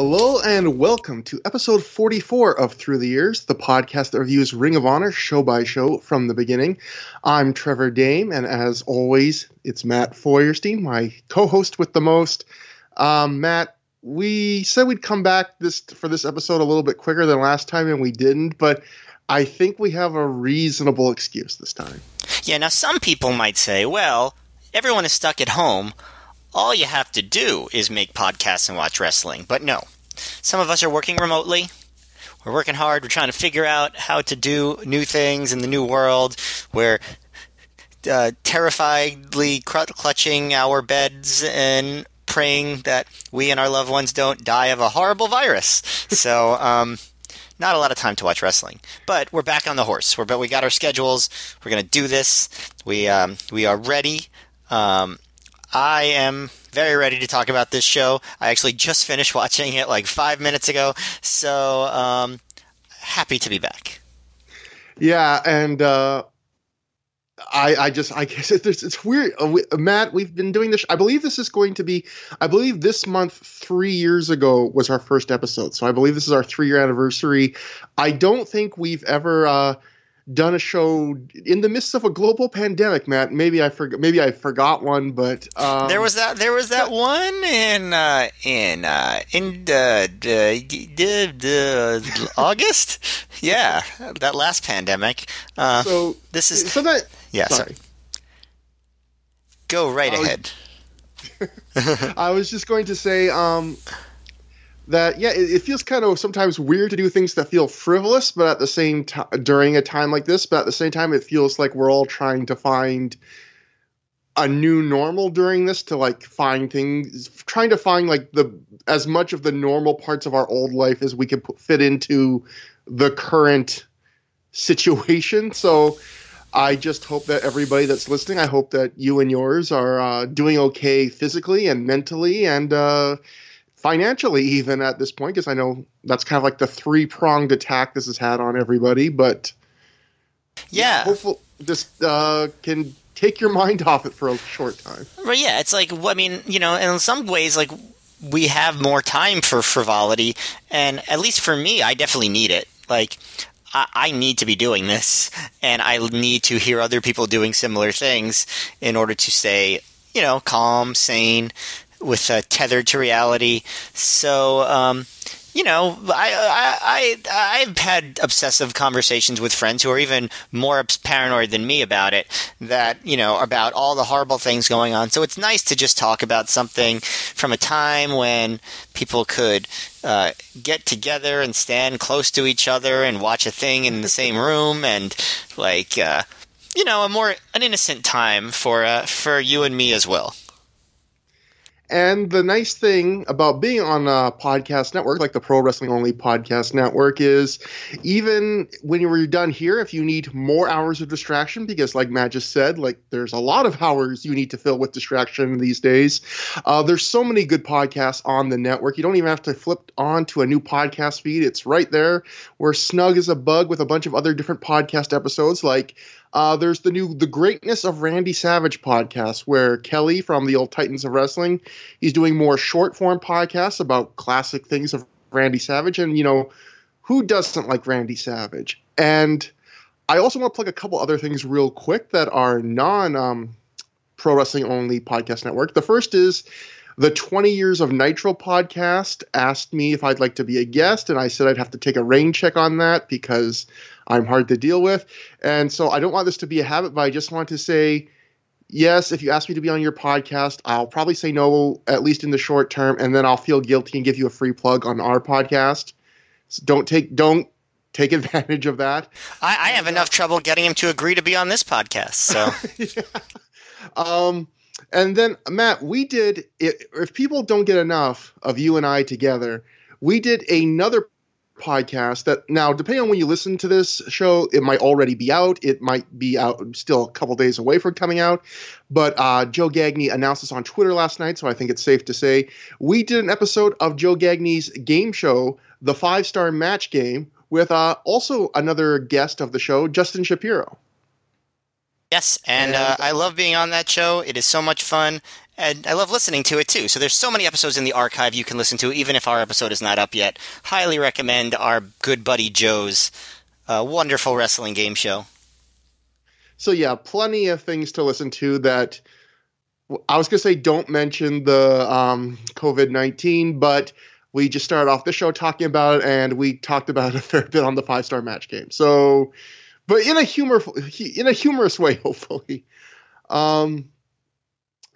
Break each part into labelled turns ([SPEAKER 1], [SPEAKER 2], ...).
[SPEAKER 1] Hello and welcome to episode 44 of Through the Years, the podcast that reviews Ring of Honor show by show from the beginning. I'm Trevor Dame, and as always, it's Matt Feuerstein, my co-host with the most. Um, Matt, we said we'd come back this for this episode a little bit quicker than last time, and we didn't, but I think we have a reasonable excuse this time.
[SPEAKER 2] Yeah, now some people might say, well, everyone is stuck at home all you have to do is make podcasts and watch wrestling. But no, some of us are working remotely. We're working hard. We're trying to figure out how to do new things in the new world. We're uh, terrifiedly clutching our beds and praying that we and our loved ones don't die of a horrible virus. So, um, not a lot of time to watch wrestling, but we're back on the horse. We're but we got our schedules. We're gonna do this. We um, we are ready. Um, I am very ready to talk about this show. I actually just finished watching it like five minutes ago, so um, happy to be back.
[SPEAKER 1] Yeah, and uh, I, I just, I guess it's, it's weird. Uh, we, Matt, we've been doing this. I believe this is going to be, I believe this month, three years ago, was our first episode. So I believe this is our three year anniversary. I don't think we've ever. Uh, done a show in the midst of a global pandemic, Matt. Maybe I forgot. Maybe I forgot one, but um,
[SPEAKER 2] there was that. There was that one in uh, in uh, in the, the, the, August. Yeah, that last pandemic. Uh, so this is
[SPEAKER 1] so that.
[SPEAKER 2] Yeah, sorry. sorry. Go right
[SPEAKER 1] I
[SPEAKER 2] ahead.
[SPEAKER 1] Was, I was just going to say. Um, that yeah it, it, feels kind of sometimes weird to do things that feel frivolous but at the same time during a time like this but at the same time it feels like we're all trying to find a new normal during this to like find things trying to find like the as much of the normal parts of our old life as we can put, fit into the current situation. So I just hope that everybody that's listening, I hope that you and yours are uh, doing okay physically and mentally, and uh, financially even at this point because i know that's kind of like the three pronged attack this has had on everybody but
[SPEAKER 2] yeah.
[SPEAKER 1] hopefully this uh, can take your mind off it for a short time.
[SPEAKER 2] But yeah it's like i mean you know in some ways like we have more time for frivolity and at least for me i definitely need it. Like I need to be doing this, and I need to hear other people doing similar things in order to stay, you know, calm, sane, with uh, tethered to reality. So, um, you know, I, I, I, I've had obsessive conversations with friends who are even more paranoid than me about it, that, you know, about all the horrible things going on. So it's nice to just talk about something from a time when people could uh, get together and stand close to each other and watch a thing in the same room and, like, uh, you know, a more an innocent time for uh, for you and me as well.
[SPEAKER 1] And the nice thing about being on a podcast network like the Pro Wrestling Only Podcast Network is even when you're done here, if you need more hours of distraction, because like Matt just said, like there's a lot of hours you need to fill with distraction these days. Uh, there's so many good podcasts on the network. You don't even have to flip on to a new podcast feed. It's right there. We're snug as a bug with a bunch of other different podcast episodes like uh, there's the new The Greatness of Randy Savage podcast, where Kelly from the old Titans of Wrestling, he's doing more short form podcasts about classic things of Randy Savage. And, you know, who doesn't like Randy Savage? And I also want to plug a couple other things real quick that are non um, pro wrestling only podcast network. The first is the 20 Years of Nitro podcast asked me if I'd like to be a guest, and I said I'd have to take a rain check on that because I'm hard to deal with. And so I don't want this to be a habit, but I just want to say yes, if you ask me to be on your podcast, I'll probably say no, at least in the short term, and then I'll feel guilty and give you a free plug on our podcast. So don't take don't take advantage of that.
[SPEAKER 2] I, I have enough trouble getting him to agree to be on this podcast. So,
[SPEAKER 1] yeah. um, and then Matt, we did. If people don't get enough of you and I together, we did another podcast that now depending on when you listen to this show it might already be out. It might be out still a couple days away from coming out. But uh, joe gagne announced this on twitter last night so i think it's safe to say we did an episode of joe gagne's game show the five star match game with uh, also another guest of the show justin shapiro.
[SPEAKER 2] Yes and uh, i love being on that show. It is so much fun and I love listening to it too. So there's so many episodes in the archive you can listen to, even if our episode is not up yet. Highly recommend our good buddy Joe's uh, wonderful wrestling game show.
[SPEAKER 1] So yeah, plenty of things to listen to that. I was gonna say don't mention the um, COVID nineteen, but we just started off the show talking about it, and we talked about it a fair bit on the five star match game. So, but in a humor in a humorous way, hopefully. Um,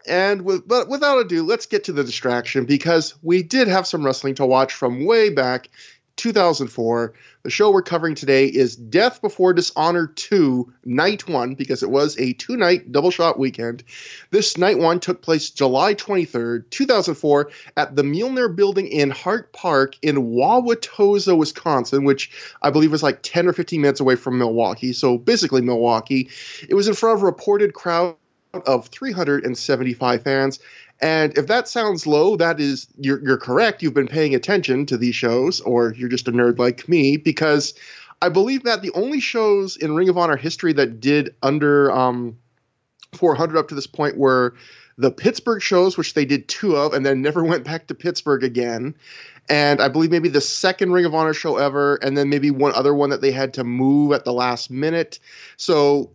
[SPEAKER 1] and with, but without ado, let's get to the distraction because we did have some wrestling to watch from way back 2004. The show we're covering today is Death Before Dishonor 2, Night 1, because it was a two night double shot weekend. This Night 1 took place July 23rd, 2004, at the Muellner Building in Hart Park in Wauwatosa, Wisconsin, which I believe was like 10 or 15 minutes away from Milwaukee. So basically, Milwaukee. It was in front of a reported crowd of 375 fans. And if that sounds low, that is you're you're correct. You've been paying attention to these shows, or you're just a nerd like me, because I believe that the only shows in Ring of Honor history that did under um, 400 up to this point were the Pittsburgh shows, which they did two of, and then never went back to Pittsburgh again. And I believe maybe the second Ring of Honor show ever, and then maybe one other one that they had to move at the last minute. So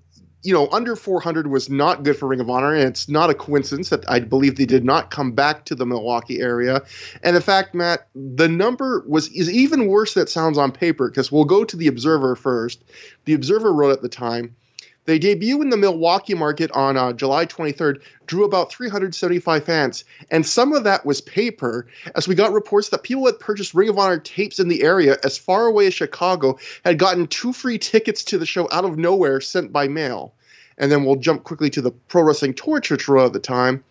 [SPEAKER 1] you know, under 400 was not good for Ring of Honor, and it's not a coincidence that I believe they did not come back to the Milwaukee area. And in fact, Matt, the number was is even worse than it sounds on paper because we'll go to the Observer first. The Observer wrote at the time. They debut in the Milwaukee market on uh, July 23rd, drew about 375 fans, and some of that was paper, as we got reports that people had purchased Ring of Honor tapes in the area as far away as Chicago had gotten two free tickets to the show out of nowhere sent by mail. And then we'll jump quickly to the Pro Wrestling which wrote at the time.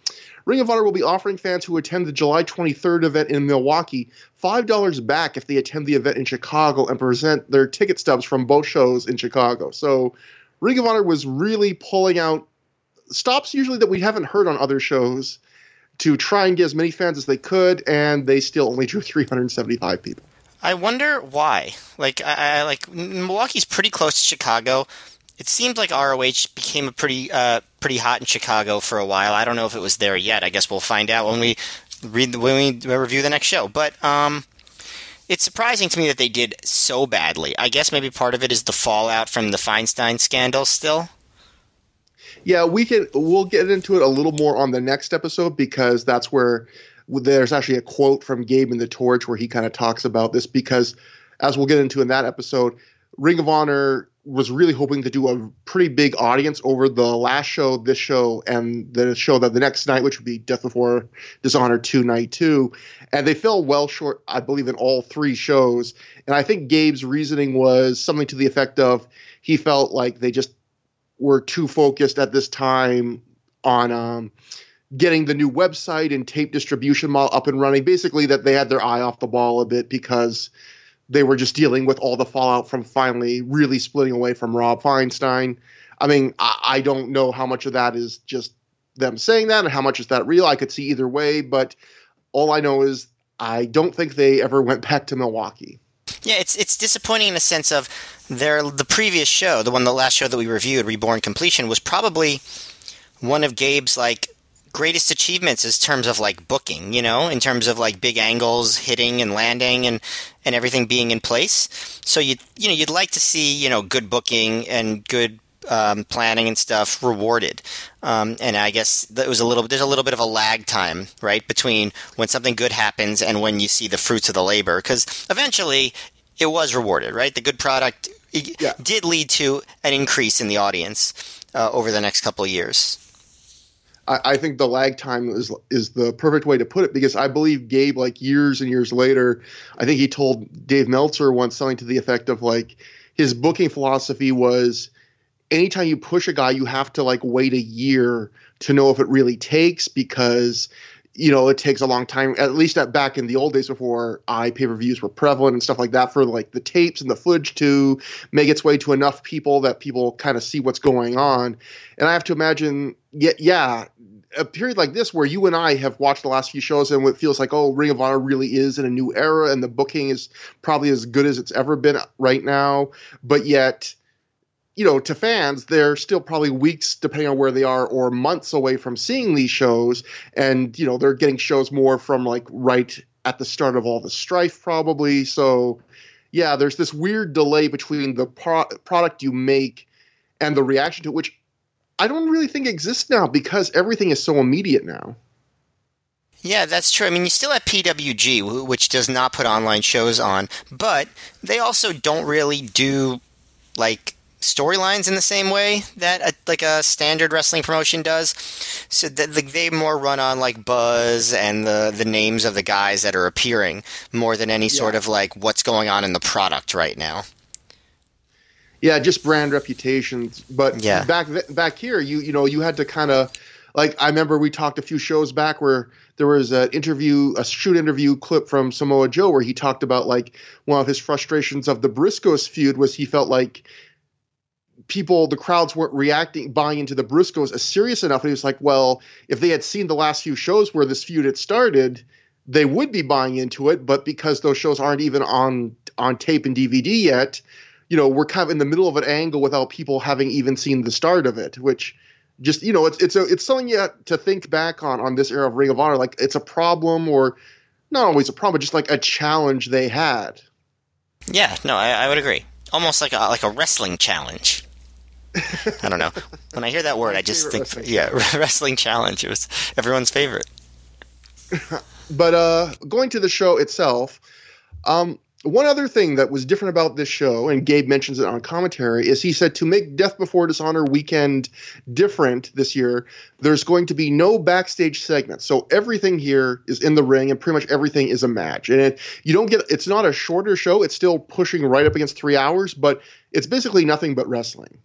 [SPEAKER 1] Ring of Honor will be offering fans who attend the July 23rd event in Milwaukee $5 back if they attend the event in Chicago and present their ticket stubs from both shows in Chicago. So Ring of Honor was really pulling out stops usually that we haven't heard on other shows to try and get as many fans as they could, and they still only drew 375 people.
[SPEAKER 2] I wonder why. Like, I, I like Milwaukee's pretty close to Chicago. It seems like ROH became a pretty uh, pretty hot in Chicago for a while. I don't know if it was there yet. I guess we'll find out when we read the, when we review the next show. But um, it's surprising to me that they did so badly. I guess maybe part of it is the fallout from the Feinstein scandal still.
[SPEAKER 1] Yeah, we can we'll get into it a little more on the next episode because that's where there's actually a quote from Gabe in the Torch where he kind of talks about this because as we'll get into in that episode, Ring of Honor was really hoping to do a pretty big audience over the last show, this show, and the show that the next night, which would be Death Before Dishonor 2 Night 2. And they fell well short, I believe, in all three shows. And I think Gabe's reasoning was something to the effect of he felt like they just were too focused at this time on um, getting the new website and tape distribution model up and running. Basically, that they had their eye off the ball a bit because – they were just dealing with all the fallout from finally really splitting away from Rob Feinstein. I mean, I, I, don't know how much of that is just them saying that and how much is that real. I could see either way, but all I know is I don't think they ever went back to Milwaukee.
[SPEAKER 2] Yeah, it's it's disappointing in the sense of their the previous show, the one the last show that we reviewed, Reborn Completion, was probably one of Gabe's like greatest achievements in terms of like booking, you know, in terms of like big angles, hitting and landing and and everything being in place. So you you know you'd like to see you know good booking and good um, planning and stuff rewarded. Um, and I guess that was a little there's a little bit of a lag time right between when something good happens and when you see the fruits of the labor because eventually it was rewarded right the good product yeah. did lead to an increase in the audience uh, over the next couple of years.
[SPEAKER 1] I, I, think the lag time is is the perfect way to put it because I believe Gabe, like years and years later, I think he told Dave Meltzer once something to the effect of like his booking philosophy was anytime you push a guy, you have to like wait a year to know if it really takes because you know it takes a long time at least at back in the old days before i pay per views were prevalent and stuff like that for like the tapes and the footage to make its way to enough people that people kind of see what's going on and i have to imagine yeah yeah a period like this where you and I have watched the last few shows and it feels like, oh, Ring of Honor really is in a new era and the booking is probably as good as it's ever been right now. But yet, you know, to fans, they're still probably weeks, depending on where they are, or months away from seeing these shows. And, you know, they're getting shows more from like right at the start of all the strife, probably. So, yeah, there's this weird delay between the pro- product you make and the reaction to it, which I don't really think exists now because everything is so immediate now.
[SPEAKER 2] Yeah, that's true. I mean, you still have PWG, which does not put online shows on, but they also don't really do like storylines in the same way that a, like a standard wrestling promotion does. So that like, they more run on like buzz and the the names of the guys that are appearing more than any yeah. sort of like what's going on in the product right now.
[SPEAKER 1] Yeah, just brand reputations. But yeah. back back here, you you know you had to kind of like I remember we talked a few shows back where there was an interview, a shoot interview clip from Samoa Joe where he talked about like one of his frustrations of the Briscoes feud was he felt like people, the crowds weren't reacting, buying into the Briscoes as serious enough. And he was like, well, if they had seen the last few shows where this feud had started, they would be buying into it. But because those shows aren't even on on tape and DVD yet, you know, we're kind of in the middle of an angle without people having even seen the start of it, which just you know it's it's a it's something you to think back on on this era of Ring of Honor. Like it's a problem or not always a problem, but just like a challenge they had.
[SPEAKER 2] Yeah, no, I, I would agree. Almost like a like a wrestling challenge. I don't know. When I hear that word, I just think, wrestling yeah, wrestling challenge. It was everyone's favorite.
[SPEAKER 1] but uh, going to the show itself, um, one other thing that was different about this show, and Gabe mentions it on commentary, is he said to make Death Before Dishonor weekend different this year, there's going to be no backstage segments. So everything here is in the ring, and pretty much everything is a match. And it, you don't get it's not a shorter show; it's still pushing right up against three hours, but it's basically nothing but wrestling.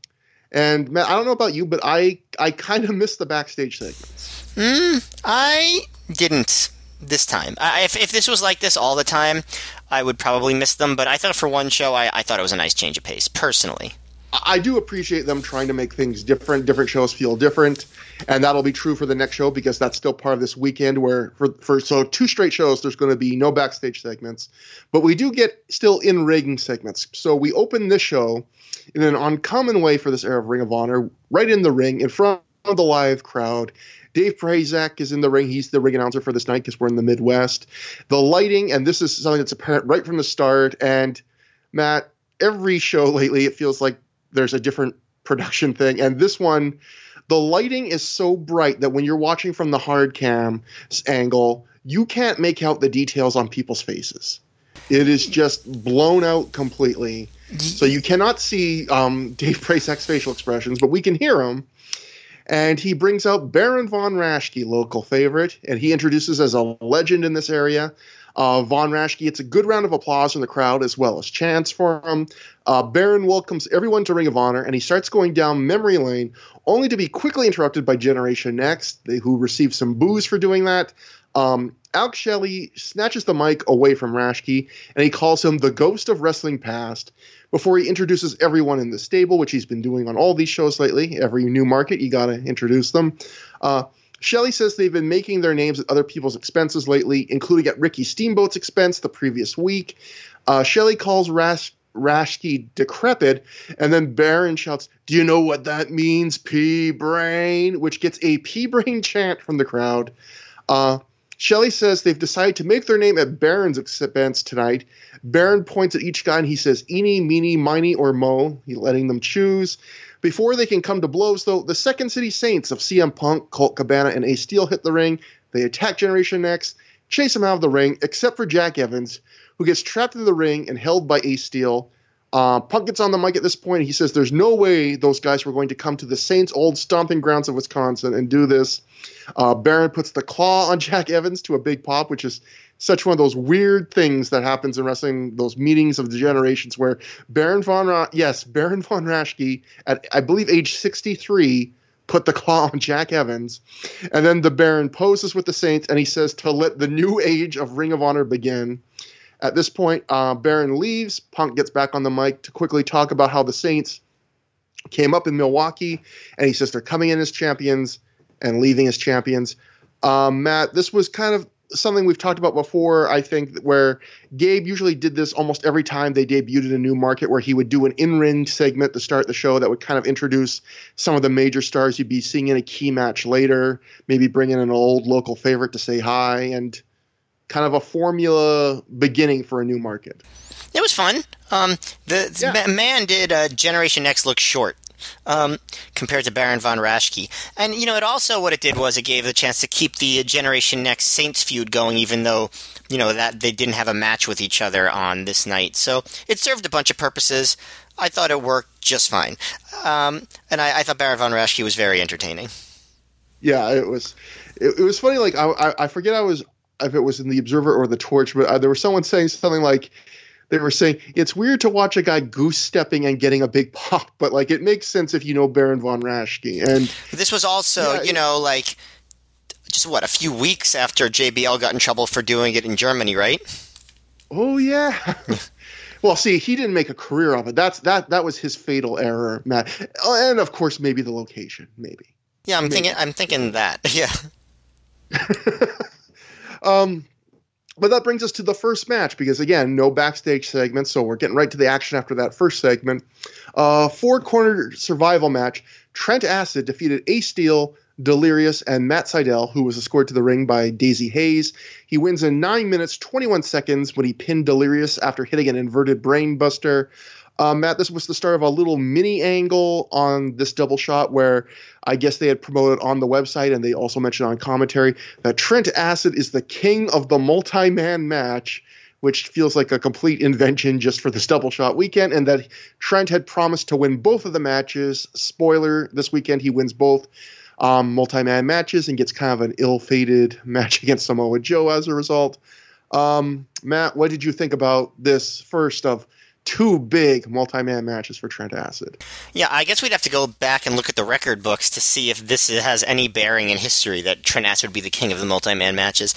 [SPEAKER 1] And Matt, I don't know about you, but I I kind of missed the backstage segments.
[SPEAKER 2] Mm, I didn't this time. I, if if this was like this all the time, I would probably miss them. But I thought for one show, I, I thought it was a nice change of pace, personally.
[SPEAKER 1] I do appreciate them trying to make things different. Different shows feel different, and that'll be true for the next show because that's still part of this weekend. Where for for so two straight shows, there's going to be no backstage segments, but we do get still in ring segments. So we open this show in an uncommon way for this era of Ring of Honor, right in the ring in front of the live crowd. Dave Prazak is in the ring. He's the ring announcer for this night because we're in the Midwest. The lighting, and this is something that's apparent right from the start. And Matt, every show lately, it feels like there's a different production thing. And this one, the lighting is so bright that when you're watching from the hard cam angle, you can't make out the details on people's faces. It is just blown out completely. So you cannot see um, Dave Prazak's facial expressions, but we can hear him. And he brings out Baron von Raschke, local favorite, and he introduces as a legend in this area. Uh, von Raschke gets a good round of applause from the crowd as well as chants for him. Uh, Baron welcomes everyone to Ring of Honor, and he starts going down memory lane, only to be quickly interrupted by Generation Next, who receive some boos for doing that. Um, Alex Shelley snatches the mic away from Raschke, and he calls him the ghost of wrestling past before he introduces everyone in the stable, which he's been doing on all these shows lately. Every new market, you got to introduce them. Uh, Shelley says they've been making their names at other people's expenses lately, including at Ricky Steamboat's expense the previous week. Uh, Shelley calls Rash- Raschke decrepit, and then Baron shouts, Do you know what that means, P Brain? Which gets a P Brain chant from the crowd. Uh, Shelley says they've decided to make their name at Baron's expense tonight. Baron points at each guy and he says, Eeny, meeny, miny, or mo, He's letting them choose. Before they can come to blows, though, the Second City Saints of CM Punk, Colt Cabana, and Ace Steel hit the ring. They attack Generation Next, chase him out of the ring, except for Jack Evans, who gets trapped in the ring and held by Ace Steel. Uh, Punk gets on the mic at this point. He says there's no way those guys were going to come to the Saints' old stomping grounds of Wisconsin and do this. Uh, Baron puts the claw on Jack Evans to a big pop, which is such one of those weird things that happens in wrestling, those meetings of the generations where Baron von Ra- yes, Baron von Raschke at I believe age 63 put the claw on Jack Evans, and then the Baron poses with the Saints and he says to let the new age of Ring of Honor begin. At this point, uh, Baron leaves. Punk gets back on the mic to quickly talk about how the Saints came up in Milwaukee, and he says they're coming in as champions and leaving as champions. Um, Matt, this was kind of something we've talked about before, I think, where Gabe usually did this almost every time they debuted in a new market, where he would do an in ring segment to start the show that would kind of introduce some of the major stars you'd be seeing in a key match later, maybe bring in an old local favorite to say hi, and kind of a formula beginning for a new market.
[SPEAKER 2] It was fun. Um, the yeah. man did uh, Generation X look short um, compared to Baron von Raschke. And, you know, it also, what it did was it gave the chance to keep the Generation Next Saints feud going, even though, you know, that they didn't have a match with each other on this night. So it served a bunch of purposes. I thought it worked just fine. Um, and I, I, thought Baron von Raschke was very entertaining.
[SPEAKER 1] Yeah, it was. It, it was funny. Like I, I, I forget I was if it was in the Observer or the Torch, but uh, there was someone saying something like, they were saying it's weird to watch a guy goose stepping and getting a big pop, but like it makes sense if you know Baron von Raschke. And
[SPEAKER 2] this was also, yeah, you know, like just what a few weeks after JBL got in trouble for doing it in Germany, right?
[SPEAKER 1] Oh yeah. well, see, he didn't make a career of it. That's that that was his fatal error, Matt. And of course, maybe the location, maybe.
[SPEAKER 2] Yeah, I'm maybe. thinking. I'm thinking that. Yeah.
[SPEAKER 1] um, but that brings us to the first match because again, no backstage segment, so we're getting right to the action after that first segment. Uh, four corner survival match. Trent Acid defeated Ace Steel, Delirious, and Matt Sydal, who was escorted to the ring by Daizee Haze He wins in nine minutes twenty one seconds when he pinned Delirious after hitting an inverted brainbuster. Uh, Matt, this was the start of a little mini angle on this double shot where I guess they had promoted on the website and they also mentioned on commentary that Trent Acid is the king of the multi man match, which feels like a complete invention just for this double shot weekend, and that Trent had promised to win both of the matches. Spoiler this weekend, he wins both. Um, multi-man matches and gets kind of an ill-fated match against Samoa Joe as a result. Um, Matt, what did you think about this first of two big multi-man matches for Trent Acid.
[SPEAKER 2] Yeah, I guess we'd have to go back and look at the record books to see if this has any bearing in history that Trent Acid would be the king of the multi-man matches.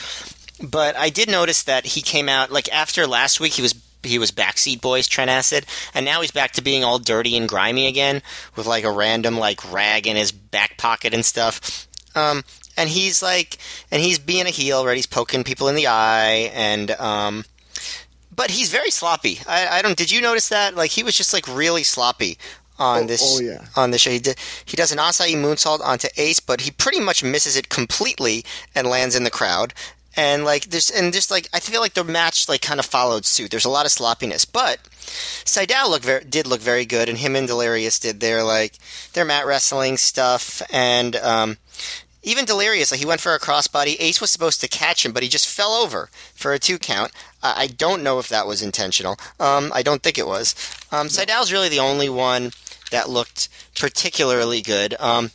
[SPEAKER 2] But I did notice that he came out like after last week he was he was backseat boys Trent Acid, and now he's back to being all dirty and grimy again with like a random like rag in his back pocket and stuff. Um, and he's like, and he's being a heel, right? He's poking people in the eye, and um, but he's very sloppy. I, I, don't. Did you notice that? Like he was just like really sloppy on
[SPEAKER 1] oh,
[SPEAKER 2] this
[SPEAKER 1] oh, yeah.
[SPEAKER 2] on this show. He, did, he does an Asai moonsault onto Ace, but he pretty much misses it completely and lands in the crowd. And like there's and just like I feel like the match like kind of followed suit. There's a lot of sloppiness, but Sydal look very, did look very good, and him and Delirious did their like their mat wrestling stuff, and um, even Delirious, like he went for a crossbody. Ace was supposed to catch him, but he just fell over for a two count. I don't know if that was intentional. Um, I don't think it was. Um, Sydal's really the only one that looked particularly good. Um,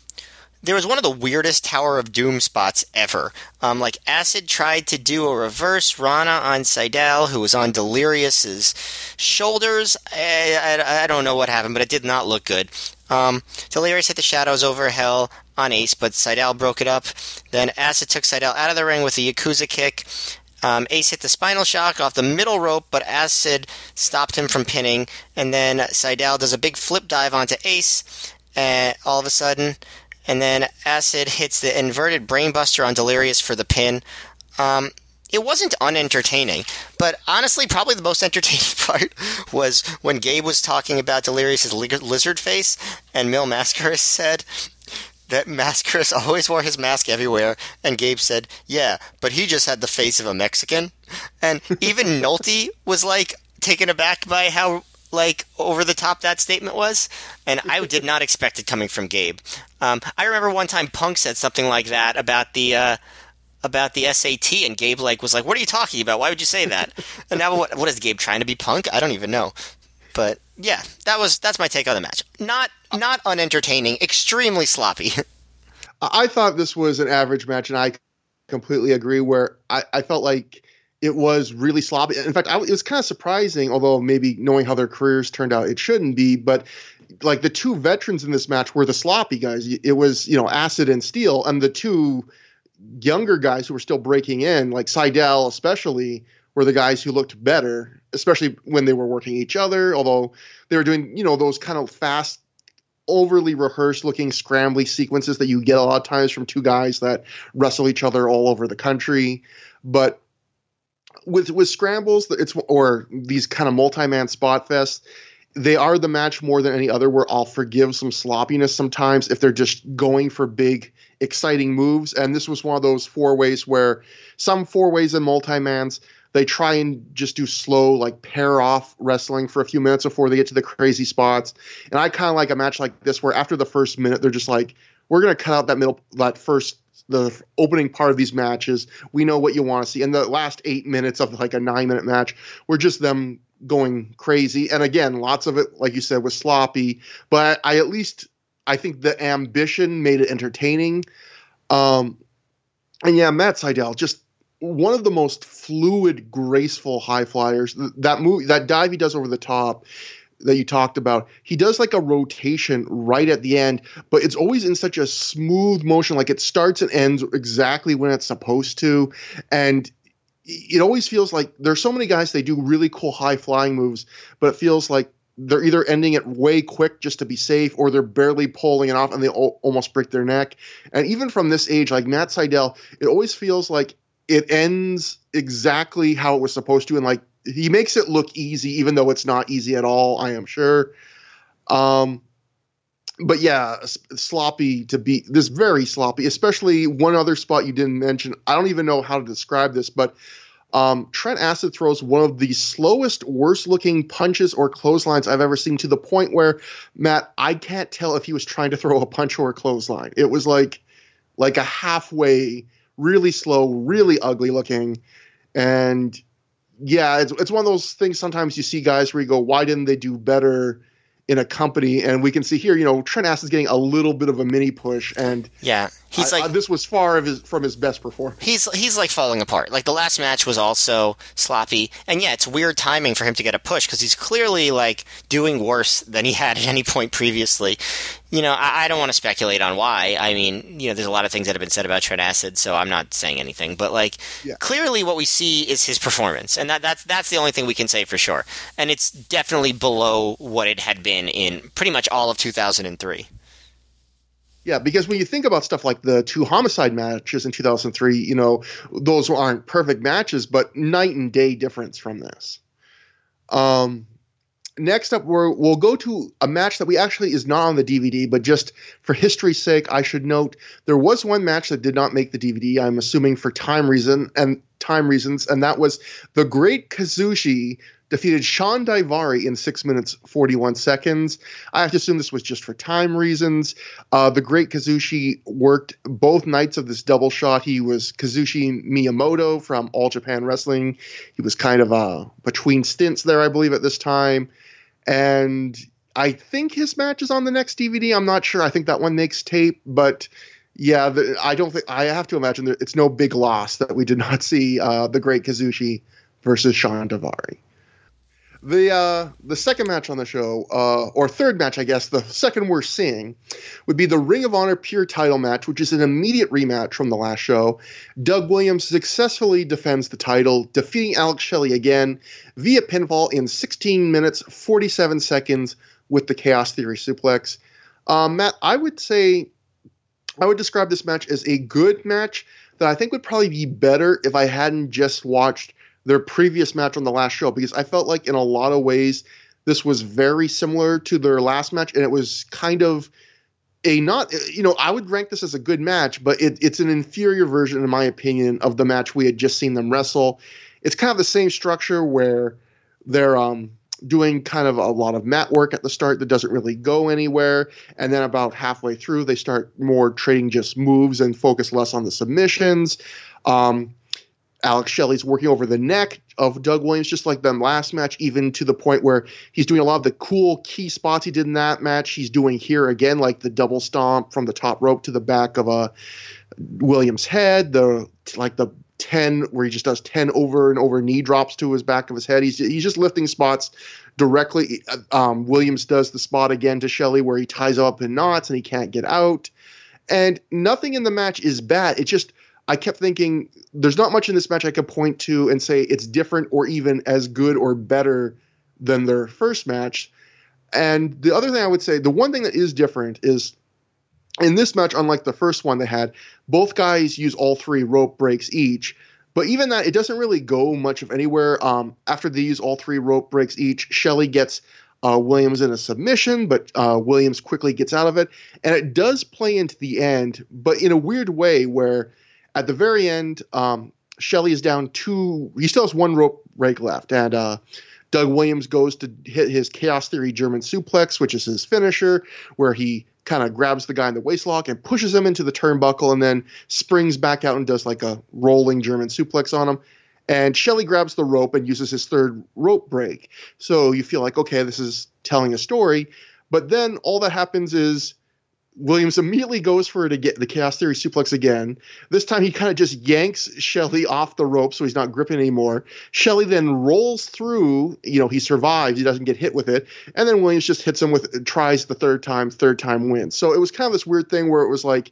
[SPEAKER 2] there was one of the weirdest Tower of Doom spots ever. Um, like Acid tried to do a reverse Rana on Sydal, who was on Delirious's shoulders. I, I, I, don't know what happened, but it did not look good. Um, Delirious hit the shadows over hell on Ace, but Sydal broke it up. Then Acid took Sydal out of the ring with a Yakuza kick. Um, Ace hit the spinal shock off the middle rope, but Acid stopped him from pinning. And then Sydal does a big flip dive onto Ace, and all of a sudden, and then Acid hits the inverted brainbuster on Delirious for the pin. Um, it wasn't unentertaining, but honestly, probably the most entertaining part was when Gabe was talking about Delirious's lizard face, and Mil Mascaras said, that Mascaras always wore his mask everywhere, and Gabe said, "Yeah, but he just had the face of a Mexican." And even Nolte was like taken aback by how like over the top that statement was, and I did not expect it coming from Gabe. Um, I remember one time Punk said something like that about the. Uh, about the SAT, and Gabe like was like, "What are you talking about? Why would you say that?" and now, what, what is Gabe trying to be punk? I don't even know. But yeah, that was that's my take on the match. Not not unentertaining, extremely sloppy.
[SPEAKER 1] I thought this was an average match, and I completely agree. Where I, I felt like it was really sloppy. In fact, I, it was kind of surprising, although maybe knowing how their careers turned out, it shouldn't be. But like the two veterans in this match were the sloppy guys. It was you know Acid and Steel, and the two younger guys who were still breaking in, like Sydal especially, were the guys who looked better, especially when they were working each other. Although they were doing, you know, those kind of fast, overly rehearsed looking scrambly sequences that you get a lot of times from two guys that wrestle each other all over the country. but with with scrambles, it's or these kind of multi-man spot fests, they are the match more than any other where I'll forgive some sloppiness sometimes if they're just going for big, exciting moves. And this was one of those four ways where some four ways in multi-mans they try and just do slow, like pair off wrestling for a few minutes before they get to the crazy spots. And I kind of like a match like this where after the first minute, they're just like, we're going to cut out that middle, that first, the opening part of these matches. We know what you want to see. And the last eight minutes of like a nine minute match, we're just them going crazy. And again, lots of it, like you said, was sloppy. But I, at least, I think the ambition made it entertaining. Um, and yeah, Matt Sydal just one of the most fluid, graceful high flyers. That move, that dive he does over the top that you talked about, he does like a rotation right at the end, but it's always in such a smooth motion. Like it starts and ends exactly when it's supposed to. And it always feels like there's so many guys, they do really cool high flying moves, but it feels like they're either ending it way quick just to be safe, or they're barely pulling it off and they almost break their neck. And even from this age, like Matt Sydal, it always feels like it ends exactly how it was supposed to and like he makes it look easy even though it's not easy at all i am sure um but yeah sloppy to be this very sloppy especially one other spot you didn't mention i don't even know how to describe this but um, Trent Acid throws one of the slowest, worst looking punches or clotheslines I've ever seen to the point where, Matt, I can't tell if he was trying to throw a punch or a clothesline. It was like like a halfway really slow, really ugly looking, and yeah, it's it's one of those things. Sometimes you see guys where you go, why didn't they do better? in a company, and we can see here, you know, Trent Acid is getting a little bit of a mini push, and
[SPEAKER 2] yeah, he's I, like
[SPEAKER 1] I, this was far of his from his best performance.
[SPEAKER 2] He's he's like falling apart. Like the last match was also sloppy, and yeah, it's weird timing for him to get a push because he's clearly like doing worse than he had at any point previously you know, I, I, don't want to speculate on why. I mean, you know, there's a lot of things that have been said about Trent Acid, so I'm not saying anything. But like, yeah. clearly, what we see is his performance, and that, that's that's the only thing we can say for sure. And it's definitely below what it had been in pretty much all of 2003.
[SPEAKER 1] Yeah, because when you think about stuff like the two homicide matches in 2003, you know, those aren't perfect matches, but night and day difference from this. Um, next up, we will go to a match that we actually is not on the DVD, but just for history's sake, I should note there was one match that did not make the DVD. I'm assuming for time reason and time reasons, and that was the Great Kazushi defeated Sean Daivari in six minutes forty one seconds. I have to assume this was just for time reasons. Uh, the Great Kazushi worked both nights of this double shot. He was Kazushi Miyamoto from All Japan Wrestling. He was kind of uh, between stints there, I believe, at this time and I think his match is on the next DVD. I'm not sure. I think that one makes tape, but yeah, the, I don't think I have to imagine that it's no big loss that we did not see uh, the Great Kazushi versus Sean Daivari. The uh, the second match on the show, uh, or third match, I guess, the second we're seeing, would be the Ring of Honor Pure Title match, which is an immediate rematch from the last show. Doug Williams successfully defends the title, defeating Alex Shelley again via pinfall in 16 minutes 47 seconds with the Chaos Theory suplex. Um, Matt, I would say I would describe this match as a good match that I think would probably be better if I hadn't just watched their previous match on the last show because I felt like in a lot of ways this was very similar to their last match and it was kind of a not you know I would rank this as a good match but it, it's an inferior version in my opinion of the match we had just seen them wrestle. It's kind of the same structure where they're um doing kind of a lot of mat work at the start that doesn't really go anywhere. And then about halfway through, they start more trading just moves and focus less on the submissions. Um, Alex Shelley's working over the neck of Doug Williams, just like them last match, even to the point where he's doing a lot of the cool key spots he did in that match. He's doing here again, like the double stomp from the top rope to the back of a Williams' head, the like the 10 where he just does 10 over and over knee drops to his back of his head. He's he's just lifting spots directly. Um, Williams does the spot again to Shelley where he ties up in knots and he can't get out. And nothing in the match is bad. It's just I kept thinking there's not much in this match I could point to and say it's different or even as good or better than their first match. And the other thing I would say, the one thing that is different is in this match, unlike the first one they had, both guys use all three rope breaks each. But even that, it doesn't really go much of anywhere. Um, after these, all three rope breaks each, Shelley gets uh, Williams in a submission, but uh, Williams quickly gets out of it. And it does play into the end, but in a weird way where at the very end, um, Shelley is down two. He still has one rope break left. And uh, Doug Williams goes to hit his Chaos Theory German suplex, which is his finisher, where he kind of grabs the guy in the waistlock and pushes him into the turnbuckle and then springs back out and does like a rolling German suplex on him. And Shelley grabs the rope and uses his third rope break. So you feel like, okay, this is telling a story. But then all that happens is Williams immediately goes for it again, the Chaos Theory suplex again. This time he kind of just yanks Shelley off the rope so he's not gripping anymore. Shelley then rolls through, you know, he survives, he doesn't get hit with it. And then Williams just hits him with, tries the third time, third time wins. So it was kind of this weird thing where it was like,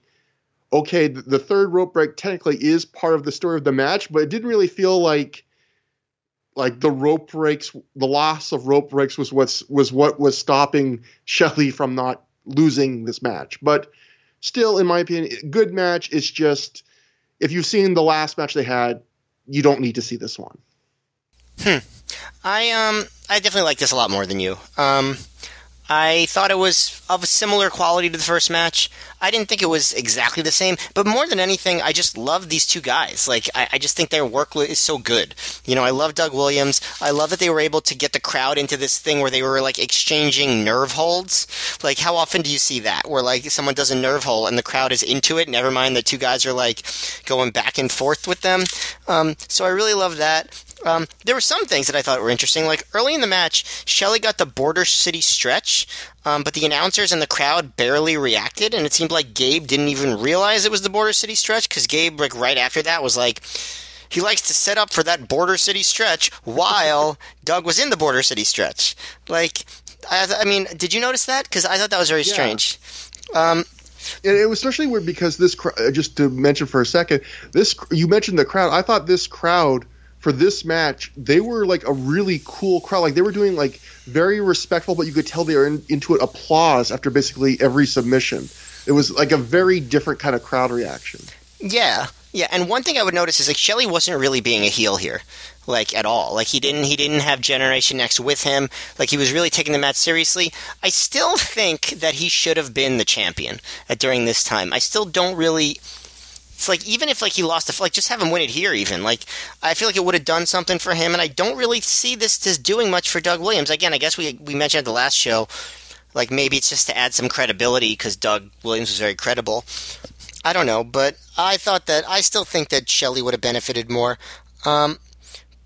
[SPEAKER 1] okay, the, third rope break technically is part of the story of the match, but it didn't really feel like like the rope breaks the loss of rope breaks was what's was what was stopping Shelley from not losing this match. But still, in my opinion, good match. It's just if you've seen the last match they had, you don't need to see this one.
[SPEAKER 2] Hmm. I um I definitely like this a lot more than you. Um I thought it was of a similar quality to the first match. I didn't think it was exactly the same, but more than anything, I just love these two guys. Like, I, I, just think their work is so good. You know, I love Doug Williams. I love that they were able to get the crowd into this thing where they were like exchanging nerve holds. Like, how often do you see that? Where like someone does a nerve hold and the crowd is into it. Never mind the two guys are like going back and forth with them. Um, so I really love that. Um, there were some things that I thought were interesting. Like early in the match, Shelley got the Border City stretch, um, but the announcers and the crowd barely reacted, and it seemed like Gabe didn't even realize it was the Border City stretch because Gabe, like right after that, was like, he likes to set up for that Border City stretch while Doug was in the Border City stretch. Like, I, I mean, did you notice that? Because I thought that was very yeah. strange. Um,
[SPEAKER 1] it was especially weird because this, just to mention for a second, this you mentioned the crowd. I thought this crowd for this match, they were like a really cool crowd. Like they were doing like very respectful, but you could tell they were in, into it applause after basically every submission. It was like a very different kind of crowd reaction.
[SPEAKER 2] Yeah, yeah. And one thing I would notice is like Shelley wasn't really being a heel here, like at all. Like he didn't he didn't have Generation X with him. Like he was really taking the match seriously. I still think that he should have been the champion during this time. I still don't really it's like even if like he lost the like just have him win it here even like I feel like it would have done something for him and I don't really see this as doing much for Doug Williams. Again I guess we we mentioned at the last show like maybe it's just to add some credibility because Doug Williams was very credible. I don't know but I thought that I still think that Shelley would have benefited more um,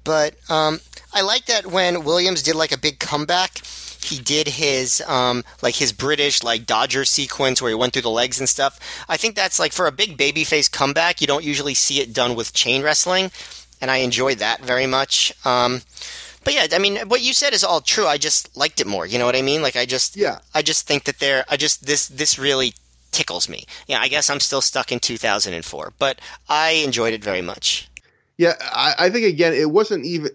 [SPEAKER 2] but um, I like that when Williams did like a big comeback he did his um, like his British like Dodger sequence where he went through the legs and stuff. I think that's like for a big babyface comeback, you don't usually see it done with chain wrestling, and I enjoyed that very much. Um, but yeah, I mean, what you said is all true. I just liked it more. You know what I mean? Like I just
[SPEAKER 1] yeah,
[SPEAKER 2] I just think that there, I just this this really tickles me. Yeah, I guess I'm still stuck in 2004, but I enjoyed it very much.
[SPEAKER 1] Yeah, I, I think again, it wasn't even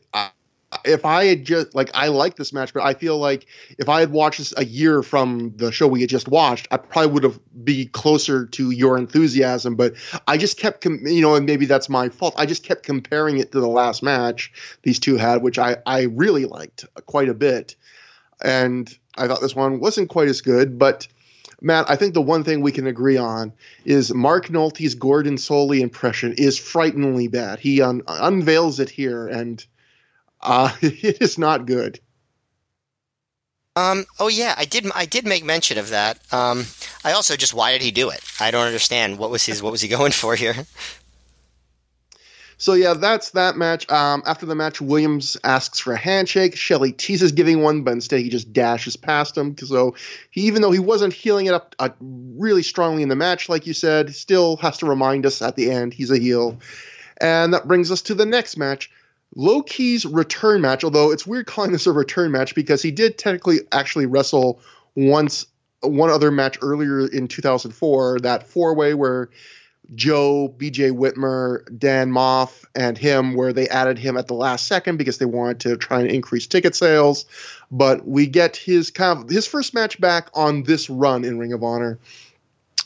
[SPEAKER 1] if I had just like I like this match, but I feel like if I had watched this a year from the show we had just watched, I probably would have be closer to your enthusiasm. But I just kept, com- you know, and maybe that's my fault. I just kept comparing it to the last match these two had, which I I really liked quite a bit, and I thought this one wasn't quite as good, but. Matt, I think the one thing we can agree on is Mark Nolte's Gordon Solie impression is frighteningly bad. He un- unveils it here, and uh, it is not good.
[SPEAKER 2] Um. Oh yeah, I did. I did make mention of that. Um. I also just why did he do it? I don't understand. What was his? What was he going for here?
[SPEAKER 1] So yeah, that's that match. Um, after the match, Williams asks for a handshake. Shelley teases giving one, but instead he just dashes past him. So he, even though he wasn't heeling it up uh, really strongly in the match, like you said, still has to remind us at the end he's a heel. And that brings us to the next match. Low Ki's return match, although it's weird calling this a return match because he did technically actually wrestle once one other match earlier in 2004, that four way where Joe, BJ Whitmer, Dan Maff, and him, where they added him at the last second because they wanted to try and increase ticket sales. But we get his kind of his first match back on this run in Ring of Honor.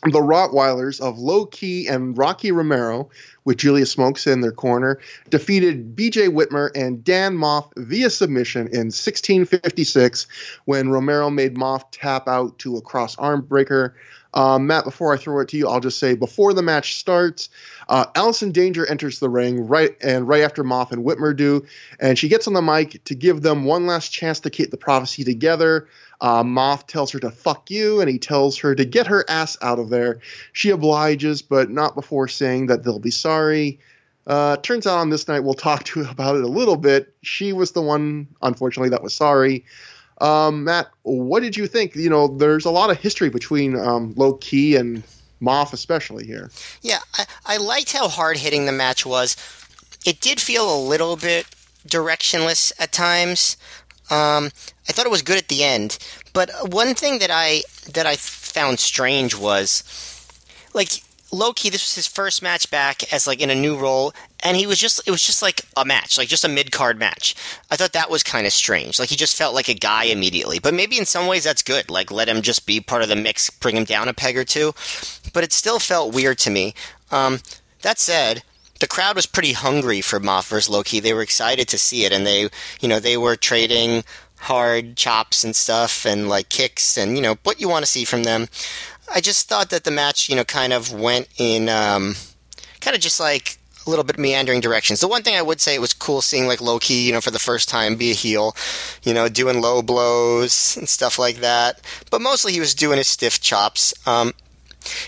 [SPEAKER 1] The Rottweilers of Low Ki and Rocky Romero, with Julius Smokes in their corner, defeated BJ Whitmer and Dan Maff via submission in 1656 when Romero made Maff tap out to a cross arm breaker. Um, Matt, before I throw it to you, I'll just say before the match starts, uh, Allison Danger enters the ring right and right after Maff and Whitmer do, and she gets on the mic to give them one last chance to keep the prophecy together. Uh, Maff tells her to fuck you, and he tells her to get her ass out of there. She obliges, but not before saying that they'll be sorry. Uh, turns out on this night, we'll talk to about it a little bit. She was the one, unfortunately, that was sorry. Um, Matt, what did you think? You know, there's a lot of history between um, Low Ki and Moth, especially here.
[SPEAKER 2] Yeah, I, I liked how hard hitting the match was. It did feel a little bit directionless at times. Um, I thought it was good at the end, but one thing that I that I found strange was like Low Ki. This was his first match back as like in a new role, and he was just it was just like a match, like just a mid card match. I thought that was kind of strange. Like he just felt like a guy immediately, but maybe in some ways that's good. Like let him just be part of the mix, bring him down a peg or two. But it still felt weird to me. Um, that said, the crowd was pretty hungry for Maff versus Low Ki. They were excited to see it, and they, you know, they were trading hard chops and stuff, and like kicks, and you know what you want to see from them. I just thought that the match, you know, kind of went in, um, kind of just like a little bit meandering directions. The one thing I would say it was cool seeing like Low Ki, you know, for the first time be a heel, you know, doing low blows and stuff like that. But mostly he was doing his stiff chops. Um,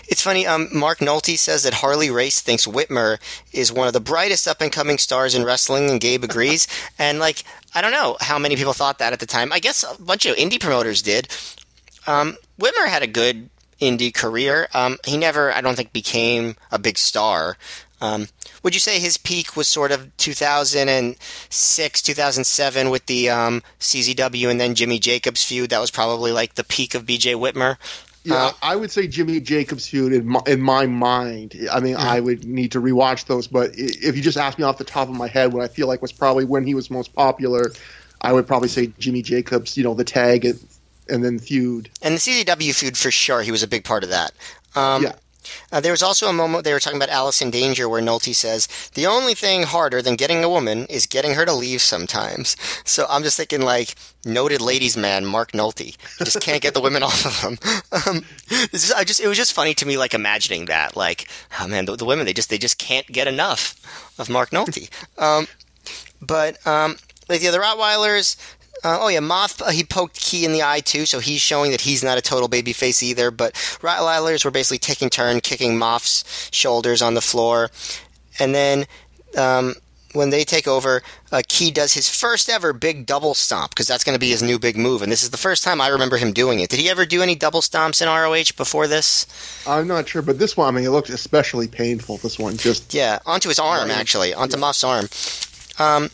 [SPEAKER 2] it's funny. Um, Mark Nolte says that Harley Race thinks Whitmer is one of the brightest up and coming stars in wrestling, and Gabe agrees. and like, I don't know how many people thought that at the time. I guess a bunch of indie promoters did. Um, Whitmer had a good indie career. Um, he never, I don't think, became a big star. Um, would you say his peak was sort of 2006, 2007 with the um, CZW and then Jimmy Jacobs feud? That was probably like the peak of BJ Whitmer.
[SPEAKER 1] Yeah, uh, I would say Jimmy Jacobs feud in my, in my mind. I mean, yeah. I would need to rewatch those, but if you just ask me off the top of my head, what I feel like was probably when he was most popular, I would probably say Jimmy Jacobs. You know, the tag and, and then feud.
[SPEAKER 2] And the CZW feud for sure. He was a big part of that. Um, yeah. Uh, there was also a moment they were talking about Allison Danger where Nolte says, The only thing harder than getting a woman is getting her to leave sometimes. So I'm just thinking, like, noted ladies' man, Mark Nolte. Just can't get the women off of him. Um, is, I just, it was just funny to me, like, imagining that. Like, oh man, the, the women, they just, they just can't get enough of Mark Nolte. Um, but, um, like the other Rottweilers, uh, oh yeah, Moth uh, he poked Ki in the eye too, so he's showing that he's not a total baby face either. But Rottweilers were basically taking turn kicking Moth's shoulders on the floor, and then um, when they take over, uh, Ki does his first ever big double stomp because that's going to be his new big move, and this is the first time I remember him doing it. Did he ever do any double stomps in ROH before this?
[SPEAKER 1] I'm not sure, but this one, I mean, it looked especially painful. This one just
[SPEAKER 2] yeah, onto his arm actually, onto yeah. Moff's arm. Um,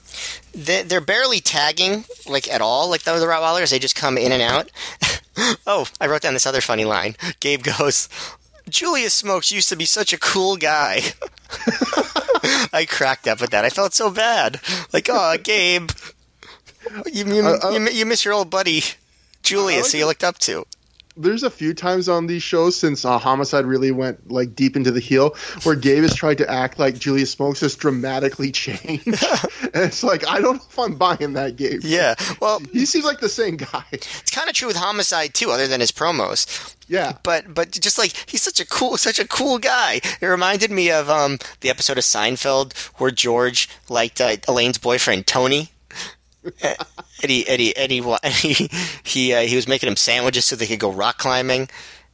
[SPEAKER 2] they, are barely tagging like at all. Like the, the Rottweilers, they just come in and out. oh, I wrote down this other funny line. Gabe goes, "Julius Smokes used to be such a cool guy." I cracked up at that. I felt so bad. Like, oh, Gabe, you you, uh, uh, you, you miss your old buddy Julius, like who you looked up to
[SPEAKER 1] there's a few times on these shows since uh, Homicide really went like deep into the heel where Gabe has tried to act like Julius Smokes has dramatically changed. and it's like I don't know if I'm buying that Gabe.
[SPEAKER 2] Yeah, well,
[SPEAKER 1] he seems like the same guy.
[SPEAKER 2] It's kind of true with Homicide too, other than his promos.
[SPEAKER 1] Yeah,
[SPEAKER 2] but but just like he's such a cool such a cool guy. It reminded me of um the episode of Seinfeld where George liked uh, Elaine's boyfriend Tony. Eddie, Eddie, Eddie, he he uh, he was making him sandwiches so they could go rock climbing,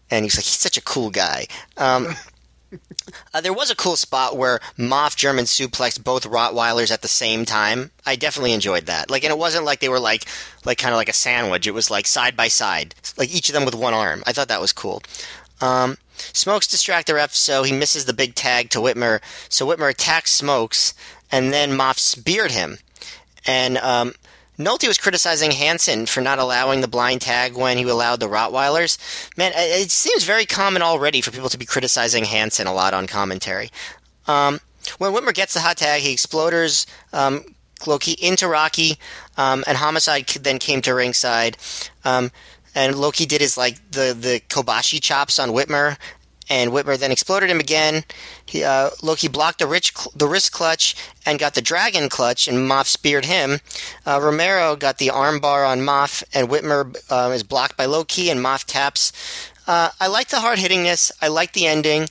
[SPEAKER 2] and he's like, he's such a cool guy. Um, uh, there was a cool spot where Maff German suplexed both Rottweilers at the same time. I definitely enjoyed that. Like, and it wasn't like they were like like kind of like a sandwich. It was like side by side, like each of them with one arm. I thought that was cool. Um, Smokes distract the ref, so he misses the big tag to Whitmer. So Whitmer attacks Smokes, and then Maff speared him. And um, Nolte was criticizing Hansen for not allowing the blind tag when he allowed the Rottweilers. Man, it seems very common already for people to be criticizing Hansen a lot on commentary. Um, when Whitmer gets the hot tag, he exploders um, Low Ki into Rocky, um, and Homicide then came to ringside. Um, and Low Ki did his like the the Kobashi chops on Whitmer, and Whitmer then exploded him again. He, uh, Low Ki blocked the, rich, the wrist clutch and got the dragon clutch, and Moff speared him. Uh, Romero got the armbar on Moff, and Whitmer uh, is blocked by Low Ki, and Moff taps. Uh, I like the hard hittingness. I like the ending.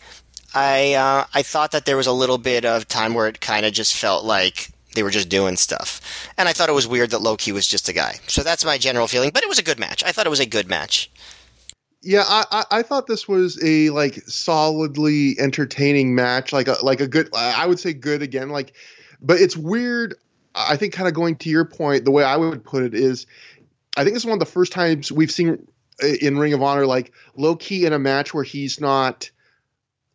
[SPEAKER 2] I uh, I thought that there was a little bit of time where it kind of just felt like they were just doing stuff, and I thought it was weird that Low Ki was just a guy. So that's my general feeling. But it was a good match. I thought it was a good match.
[SPEAKER 1] Yeah, I, I, thought this was a like solidly entertaining match, like a like a good. I would say good again, like, but it's weird. I think kind of going to your point, the way I would put it is, I think this is one of the first times we've seen uh, in Ring of Honor like Low Ki in a match where he's not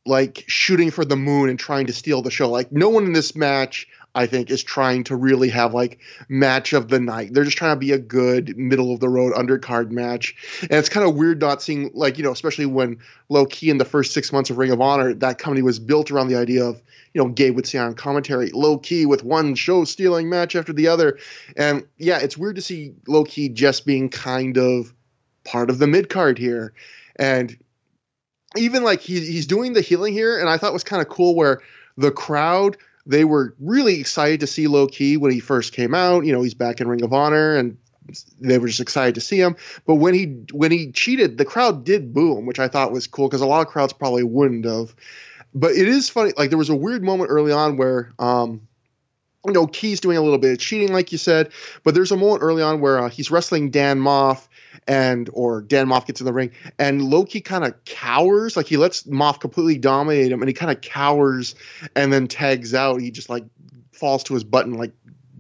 [SPEAKER 1] like shooting for the moon and trying to steal the show. Like no one in this match, I think, is trying to really have like match of the night. They're just trying to be a good middle of the road undercard match. And it's kind of weird not seeing like, you know, especially when Low Ki in the first six months of Ring of Honor, that company was built around the idea of, you know, Gabe would say on commentary, Low Ki with one show stealing match after the other. And yeah, it's weird to see Low Ki just being kind of part of the mid card here. And even like he, he's doing the healing here, and I thought was kind of cool where the crowd they were really excited to see Low Ki when he first came out. You know, he's back in Ring of Honor, and they were just excited to see him. But when he when he cheated, the crowd did boo him, which I thought was cool because a lot of crowds probably wouldn't have. But it is funny. Like there was a weird moment early on where. Um, you know, Ki's doing a little bit of cheating, like you said, but there's a moment early on where uh, he's wrestling Dan Moff, and or Dan Moff gets in the ring, and Low Ki kind of cowers, like he lets Moff completely dominate him, and he kind of cowers and then tags out. He just like falls to his button, like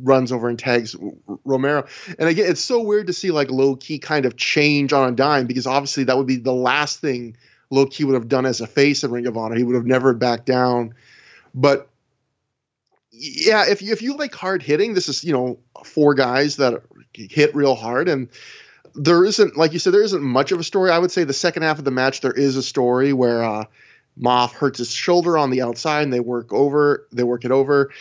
[SPEAKER 1] runs over and tags Romero. And again, it's so weird to see like Low Ki kind of change on a dime because obviously that would be the last thing Low Ki would have done as a face in Ring of Honor. He would have never backed down. But yeah, if you if you like hard hitting, this is you know four guys that hit real hard, and there isn't like you said there isn't much of a story. I would say the second half of the match there is a story where uh, Moff hurts his shoulder on the outside, and they work over they work it over.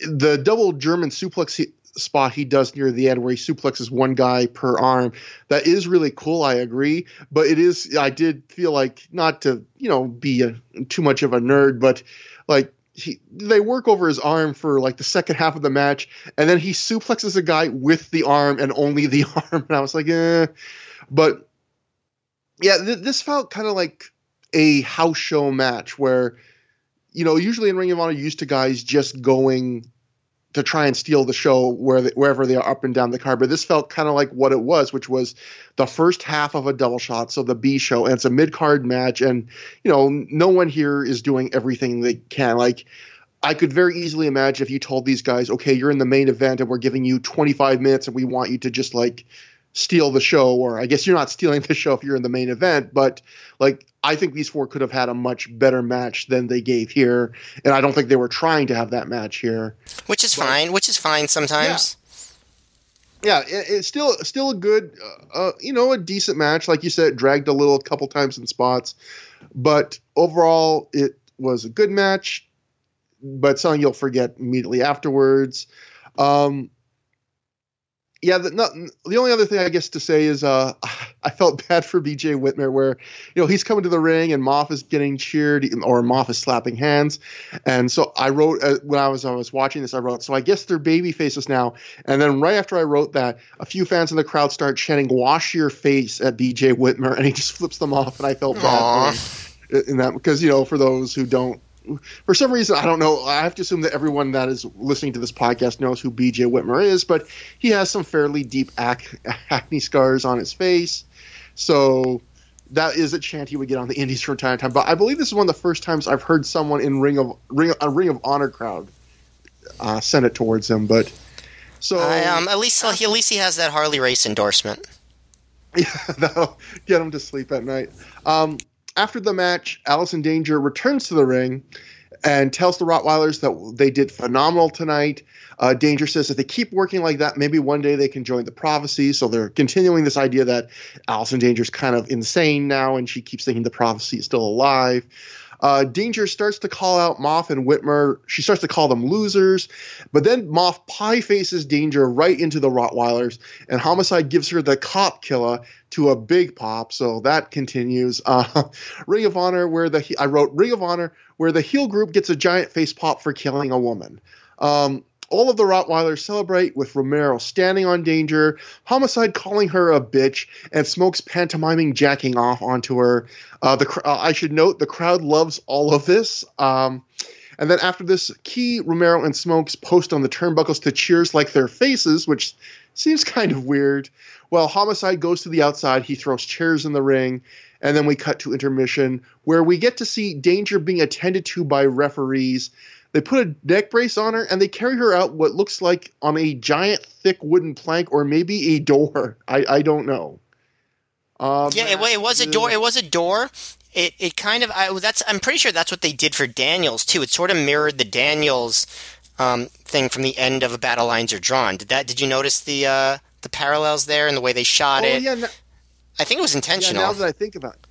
[SPEAKER 1] The double German suplex he, spot he does near the end where he suplexes one guy per arm that is really cool i agree but it is i did feel like not to you know be a, too much of a nerd but like he they work over his arm for like the second half of the match, and then he suplexes a guy with the arm and only the arm, and I was like, eh. But yeah, th- this felt kind of like a house show match where, you know, usually in Ring of Honor, you used to guys just going to try and steal the show where they, wherever they are up and down the card. But this felt kind of like what it was, which was the first half of a double shot, so the B show, and it's a mid card match, and you know no one here is doing everything they can. Like I could very easily imagine if you told these guys, okay, you're in the main event and we're giving you 25 minutes and we want you to just like steal the show, or I guess you're not stealing the show if you're in the main event, but like I think these four could have had a much better match than they gave here, and I don't think they were trying to have that match here.
[SPEAKER 2] Which is but, fine. Which is fine sometimes.
[SPEAKER 1] Yeah, yeah it, it's still still a good, uh, uh, you know, a decent match. Like you said, dragged a little a couple times in spots, but overall it was a good match. But something you'll forget immediately afterwards. Um, yeah, the, no, the only other thing I guess to say is uh, I felt bad for BJ Whitmer, where you know he's coming to the ring and Moff is getting cheered or Moff is slapping hands, and so I wrote uh, when I was I was watching this I wrote so I guess they're baby faces now, and then right after I wrote that, a few fans in the crowd start chanting "Wash your face" at BJ Whitmer, and he just flips them off, and I felt bad in that because you know for those who don't for some reason, I don't know. I have to assume that everyone that is listening to this podcast knows who BJ Whitmer is, but he has some fairly deep ac- acne scars on his face. So that is a chant he would get on the Indies from time to time. But I believe this is one of the first times I've heard someone in Ring of Ring a Ring of Honor crowd uh, send it towards him. But so
[SPEAKER 2] um, at least he, at least he has that Harley Race endorsement.
[SPEAKER 1] Yeah, that'll get him to sleep at night. Um, after the match, Allison Danger returns to the ring and tells the Rottweilers that they did phenomenal tonight. Uh, Danger says if they keep working like that, maybe one day they can join the prophecy. So they're continuing this idea that Allison Danger is kind of insane now, and she keeps thinking the prophecy is still alive. Uh, Danger starts to call out Moth and Whitmer. She starts to call them losers, but then Moth pie faces Danger right into the Rottweilers, and Homicide gives her the cop killer to a big pop. So that continues. Uh, Ring of Honor, where the I wrote Ring of Honor, where the heel group gets a giant face pop for killing a woman. Um, all of the Rottweilers celebrate with Romero standing on Danger, Homicide calling her a bitch, and Smokes pantomiming jacking off onto her. Uh, the uh, I should note the crowd loves all of this. Um, and then after this, Ki, Romero, and Smokes post on the turnbuckles to cheers like their faces, which seems kind of weird. Well, Homicide goes to the outside. He throws chairs in the ring. And then we cut to intermission where we get to see Danger being attended to by referees. They put a neck brace on her and they carry her out what looks like on a giant thick wooden plank or maybe a door. I, I don't know.
[SPEAKER 2] Um, yeah, it, it, was a door. It was a door. It it kind of I, that's I'm pretty sure that's what they did for Daniels too. It sort of mirrored the Daniels um, thing from the end of a Battle Lines Are Drawn. Did that? Did you notice the uh, the parallels there and the way they shot
[SPEAKER 1] oh,
[SPEAKER 2] it?
[SPEAKER 1] Yeah, no,
[SPEAKER 2] I think it was intentional.
[SPEAKER 1] Yeah, now that I think about it,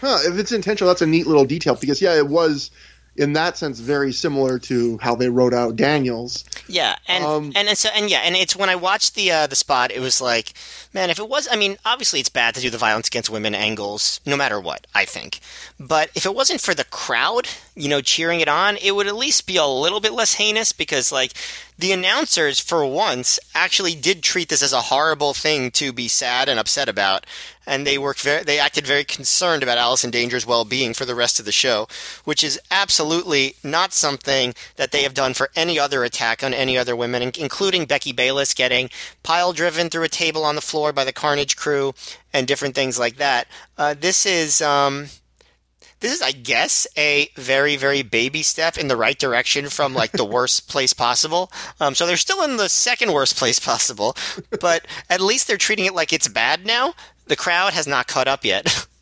[SPEAKER 1] huh? If it's intentional, that's a neat little detail because yeah, it was in that sense very similar to how they wrote out Daniels.
[SPEAKER 2] Yeah, and um, and so, and yeah, and it's when I watched the uh, the spot, it was like, man, if it was, I mean, obviously it's bad to do the violence against women angles, no matter what, I think. But if it wasn't for the crowd, you know, cheering it on, it would at least be a little bit less heinous because, like, the announcers, for once, actually did treat this as a horrible thing to be sad and upset about, and they worked very, they acted very concerned about Allison Danger's well-being for the rest of the show, which is absolutely not something that they have done for any other attack on any other women, including Becky Bayless getting pile driven through a table on the floor by the Carnage crew and different things like that. Uh, this is. Um, this is, I guess, a very, very baby step in the right direction from like the worst place possible. Um, so they're still in the second worst place possible, but at least they're treating it like it's bad now. The crowd has not caught up yet.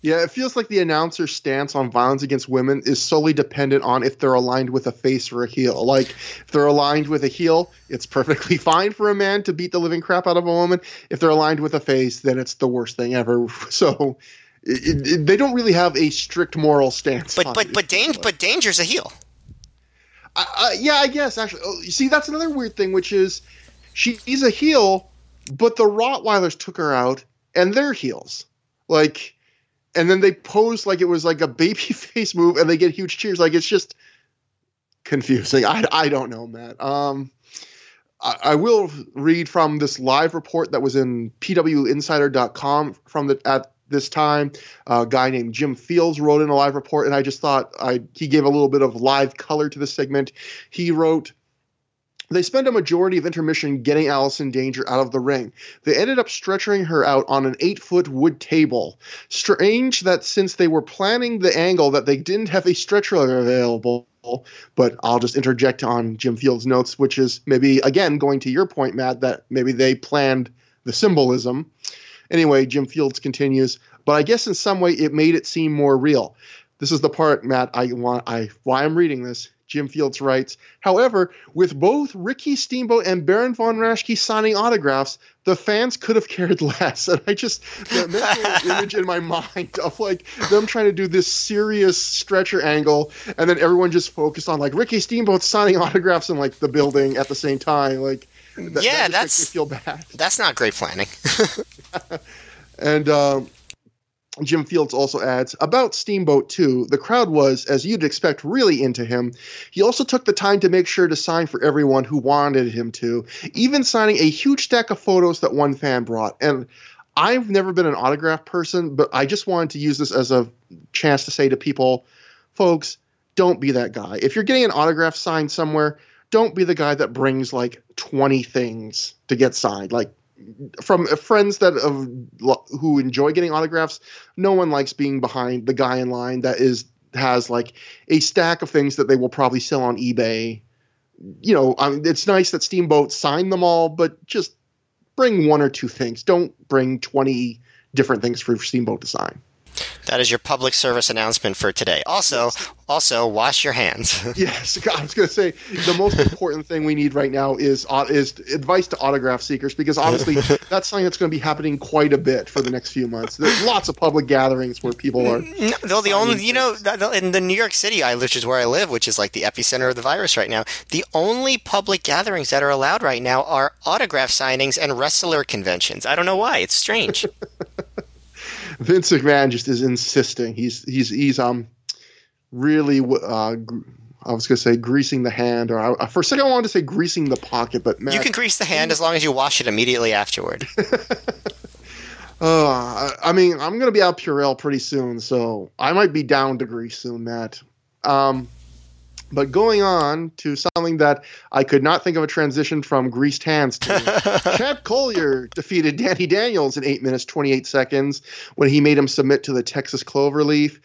[SPEAKER 1] Yeah, it feels like the announcer's stance on violence against women is solely dependent on if they're aligned with a face or a heel. Like, if they're aligned with a heel, it's perfectly fine for a man to beat the living crap out of a woman. If they're aligned with a face, then it's the worst thing ever. So, it, it, they don't really have a strict moral stance.
[SPEAKER 2] But but but, but danger's a heel.
[SPEAKER 1] Uh, uh, yeah, I guess actually. Oh, you see, that's another weird thing, which is she's a heel, but the Rottweilers took her out, and they're heels. Like, and then they pose like it was like a baby face move, and they get huge cheers. Like it's just confusing. I I don't know, Matt. Um. I will read from this live report that was in pwinsider.com from the at this time. a guy named Jim Fields wrote in a live report, and I just thought I, he gave a little bit of live color to the segment. He wrote, they spend a majority of intermission getting Allison Danger out of the ring. They ended up stretching her out on an eight foot wood table. Strange that since they were planning the angle that they didn't have a stretcher available. But I'll just interject on Jim Fields' notes, which is maybe again going to your point, Matt, that maybe they planned the symbolism. Anyway, Jim Fields continues, but I guess in some way it made it seem more real. This is the part, Matt, I want I why I'm reading this. Jim Fields writes, however, with both Ricky Steamboat and Baron von Raschke signing autographs, the fans could have cared less. And I just, the mental image in my mind of like them trying to do this serious stretcher angle, and then everyone just focused on like Ricky Steamboat signing autographs in like the building at the same time. Like,
[SPEAKER 2] yeah, that that's feel bad. That's not great planning.
[SPEAKER 1] and um, Jim Fields also adds about Steamboat 2, the crowd was, as you'd expect, really into him. He also took the time to make sure to sign for everyone who wanted him to, even signing a huge stack of photos that one fan brought. And I've never been an autograph person, but I just wanted to use this as a chance to say to people, folks, don't be that guy. If you're getting an autograph signed somewhere, don't be the guy that brings like 20 things to get signed. Like from friends that of who enjoy getting autographs, no one likes being behind the guy in line that is has like a stack of things that they will probably sell on eBay. You know, I mean, it's nice that Steamboat signed them all, but just bring one or two things. Don't bring twenty different things for Steamboat to sign.
[SPEAKER 2] That is your public service announcement for today. Also, also wash your hands.
[SPEAKER 1] yes, I was going to say the most important thing we need right now is uh, is advice to autograph seekers because obviously that's something that's going to be happening quite a bit for the next few months. There's lots of public gatherings where people are.
[SPEAKER 2] No, though the only you know in the New York City, I which is where I live, which is like the epicenter of the virus right now. The only public gatherings that are allowed right now are autograph signings and wrestler conventions. I don't know why. It's strange.
[SPEAKER 1] Vince McMahon just is insisting. He's he's he's um really uh, I was gonna say greasing the hand, or I, for a second I wanted to say greasing the pocket, but
[SPEAKER 2] you can grease the hand as long as you wash it immediately afterward.
[SPEAKER 1] uh, I mean, I'm gonna be out Purell pretty soon, so I might be down to grease soon, Matt. Um, but going on to something that I could not think of a transition from greased hands to. Chad Collyer defeated Danny Daniels in 8 minutes 28 seconds when he made him submit to the Texas Cloverleaf.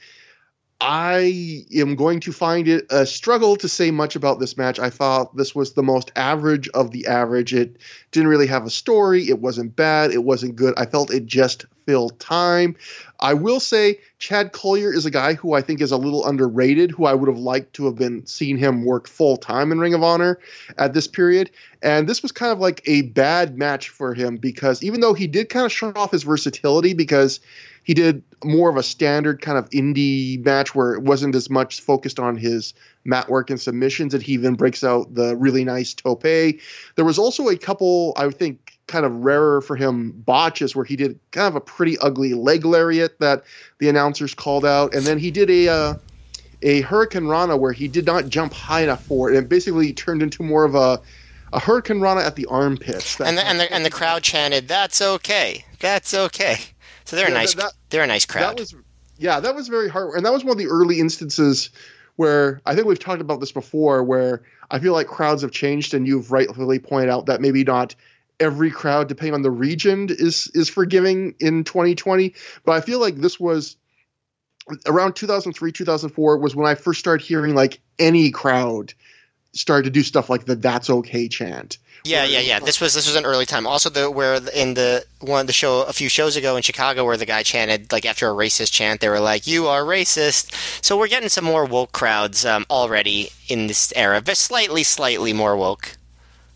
[SPEAKER 1] I am going to find it a struggle to say much about this match. I thought this was the most average of the average. It didn't really have a story. It wasn't bad. It wasn't good. I felt it just filled time. I will say Chad Collyer is a guy who I think is a little underrated, who I would have liked to have been seen him work full time in Ring of Honor at this period. And this was kind of like a bad match for him because even though he did kind of show off his versatility because he did more of a standard kind of indie match where it wasn't as much focused on his mat work and submissions, and he even breaks out the really nice tope. There was also a couple, I think, kind of rarer for him botches where he did kind of a pretty ugly leg lariat that the announcers called out, and then he did a. Uh, a hurricanrana where he did not jump high enough for it, and it basically turned into more of a a hurricanrana at the armpits.
[SPEAKER 2] And the, and the and the crowd chanted, "That's okay, that's okay." So they're yeah, a nice. That, they're a nice crowd.
[SPEAKER 1] That was, yeah, that was very hard, and that was one of the early instances where I think we've talked about this before, where I feel like crowds have changed, and you've rightfully pointed out that maybe not every crowd, depending on the region, is is forgiving in 2020. But I feel like this was around 2003, 2004 was when I first started hearing like any crowd started to do stuff like the "That's okay" chant.
[SPEAKER 2] Yeah, yeah, yeah. This was this was an early time. Also, the where in the one the show a few shows ago in Chicago, where the guy chanted like after a racist chant, they were like, "You are racist." So we're getting some more woke crowds um, already in this era, but slightly, slightly more woke.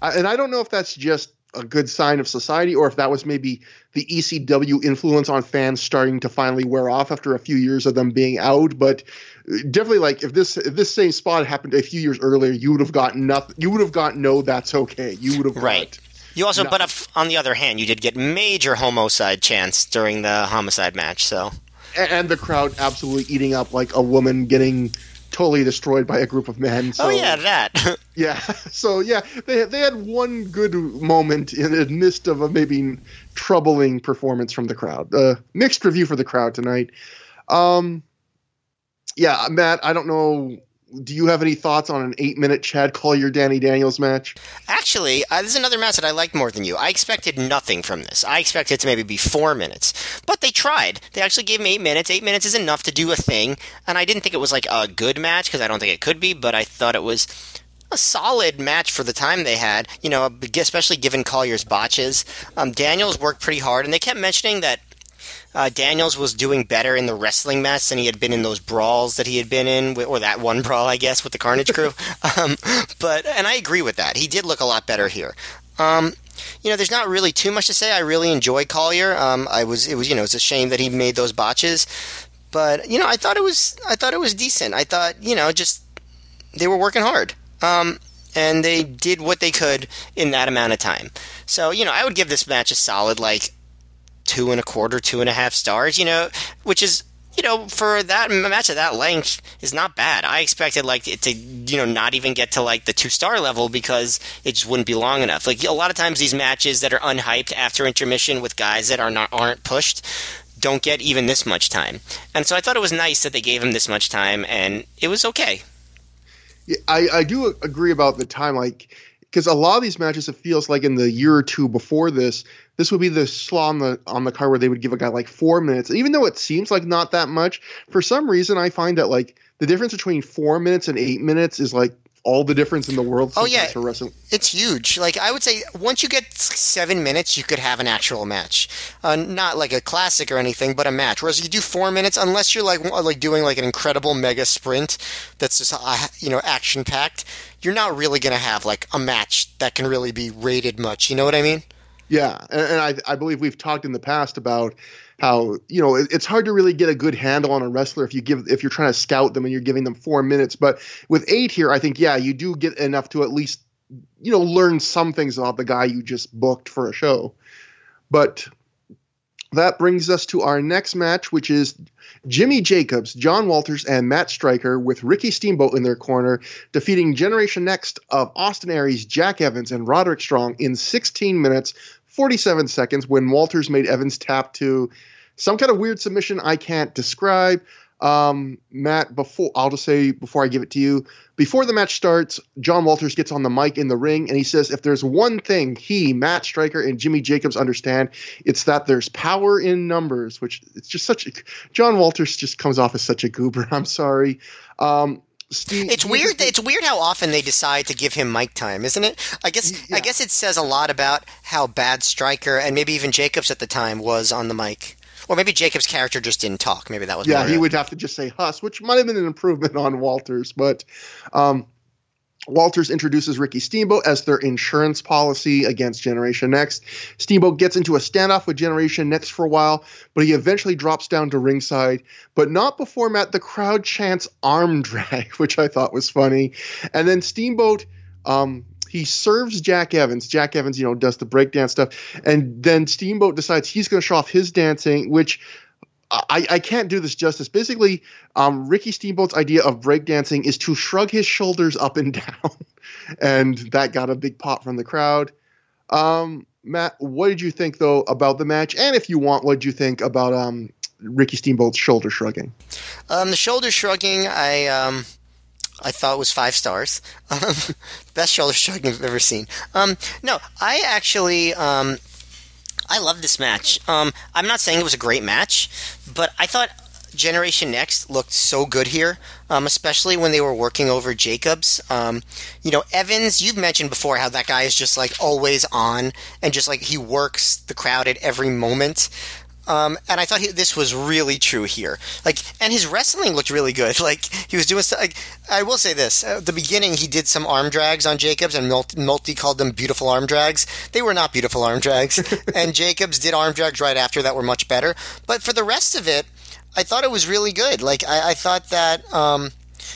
[SPEAKER 1] I, And I don't know if that's just a good sign of society or if that was maybe the ECW influence on fans starting to finally wear off after a few years of them being out. But uh, definitely like if this if this same spot happened a few years earlier, you would have gotten nothing. You would have gotten no. That's okay. You would have
[SPEAKER 2] right. You also, nothing. but on the other hand, you did get major homicide chants during the homicide match. So
[SPEAKER 1] and, and the crowd absolutely eating up like a woman getting totally destroyed by a group of men. So,
[SPEAKER 2] oh yeah, that.
[SPEAKER 1] yeah. So yeah, they they had one good moment in the midst of a maybe troubling performance from the crowd. Uh, mixed review for the crowd tonight. Um, yeah, Matt, I don't know. Do you have any thoughts on an eight-minute Chad Collyer Danny Daniels match?
[SPEAKER 2] Actually, uh, this is another match that I liked more than you. I expected nothing from this. I expected it to maybe be four minutes, but they tried. They actually gave me eight minutes. Eight minutes is enough to do a thing, and I didn't think it was like a good match because I don't think it could be, but I thought it was a solid match for the time they had, you know, especially given Collyer's botches. Um, Daniels worked pretty hard, and they kept mentioning that uh, Daniels was doing better in the wrestling match than he had been in those brawls that he had been in, or that one brawl, I guess, with the Carnage Crew. um, but and I agree with that. He did look a lot better here. Um, you know, there's not really too much to say. I really enjoy Collyer. Um, I was, it was, you know, it's a shame that he made those botches, but you know, I thought it was, I thought it was decent. I thought, you know, just they were working hard. Um, and they did what they could in that amount of time. So, you know, I would give this match a solid like two and a quarter, two and a half stars, you know, which is you know, for that match of that length is not bad. I expected like it to, you know, not even get to like the two star level because it just wouldn't be long enough. Like a lot of times these matches that are unhyped after intermission with guys that are not aren't pushed don't get even this much time. And so I thought it was nice that they gave him this much time and it was okay.
[SPEAKER 1] Yeah, I, I do agree about the time. Like, because a lot of these matches, it feels like in the year or two before this, this would be the slot on the on the card where they would give a guy like four minutes. Even though it seems like not that much, for some reason I find that like the difference between four minutes and eight minutes is like all the difference in the world.
[SPEAKER 2] Oh yeah,
[SPEAKER 1] for wrestling.
[SPEAKER 2] It's huge. Like I would say, once you get seven minutes, you could have an actual match. Uh, not like a classic or anything, but a match. Whereas you do four minutes, unless you're like like doing like an incredible mega sprint that's just uh, you know action packed, you're not really gonna have like a match that can really be rated much. You know what I mean?
[SPEAKER 1] Yeah, and, and I I believe we've talked in the past about how you know it, it's hard to really get a good handle on a wrestler if you give if you're trying to scout them and you're giving them four minutes. But with eight here, I think yeah, you do get enough to at least you know learn some things about the guy you just booked for a show. But that brings us to our next match, which is Jimmy Jacobs, John Walters, and Matt Striker with Ricky Steamboat in their corner, defeating Generation Next of Austin Aries, Jack Evans, and Roderick Strong in 16 minutes 47 seconds when Walters made Evans tap to some kind of weird submission I can't describe. Um, Matt, before I'll just say before I give it to you, before the match starts, John Walters gets on the mic in the ring and he says, if there's one thing he, Matt Striker, and Jimmy Jacobs understand, it's that there's power in numbers, which it's just such a John Walters just comes off as such a goober. I'm sorry. Um,
[SPEAKER 2] Steve, it's weird. It's weird how often they decide to give him mic time, isn't it? I guess. Yeah. I guess it says a lot about how bad Striker and maybe even Jacobs at the time was on the mic, or maybe Jacobs' character just didn't talk. Maybe that was.
[SPEAKER 1] Yeah, he would have to just say "Huss," which might have been an improvement on Walters, but. Um, Walters introduces Ricky Steamboat as their insurance policy against Generation Next. Steamboat gets into a standoff with Generation Next for a while, but he eventually drops down to ringside, but not before Matt the crowd chants arm drag, which I thought was funny. And then Steamboat um, he serves Jack Evans. Jack Evans, you know, does the breakdance stuff, and then Steamboat decides he's going to show off his dancing, which I, I can't do this justice. Basically, um, Ricky Steamboat's idea of breakdancing is to shrug his shoulders up and down, and that got a big pop from the crowd. Um, Matt, what did you think though about the match? And if you want, what did you think about um, Ricky Steamboat's shoulder shrugging?
[SPEAKER 2] Um, the shoulder shrugging, I um, I thought was five stars. Best shoulder shrugging I've ever seen. Um, no, I actually um, I love this match. Um, I'm not saying it was a great match, but I thought Generation Next looked so good here, um, especially when they were working over Jacobs. Um, you know, Evans, you've mentioned before how that guy is just like always on and just like he works the crowd at every moment. Um, and I thought he, this was really true here. Like, and his wrestling looked really good. Like he was doing. stuff. Like, I will say this: at the beginning, he did some arm drags on Jacobs, and Nolte called them beautiful arm drags. They were not beautiful arm drags, and Jacobs did arm drags right after that were much better. But for the rest of it, I thought it was really good. Like, I, I thought that um,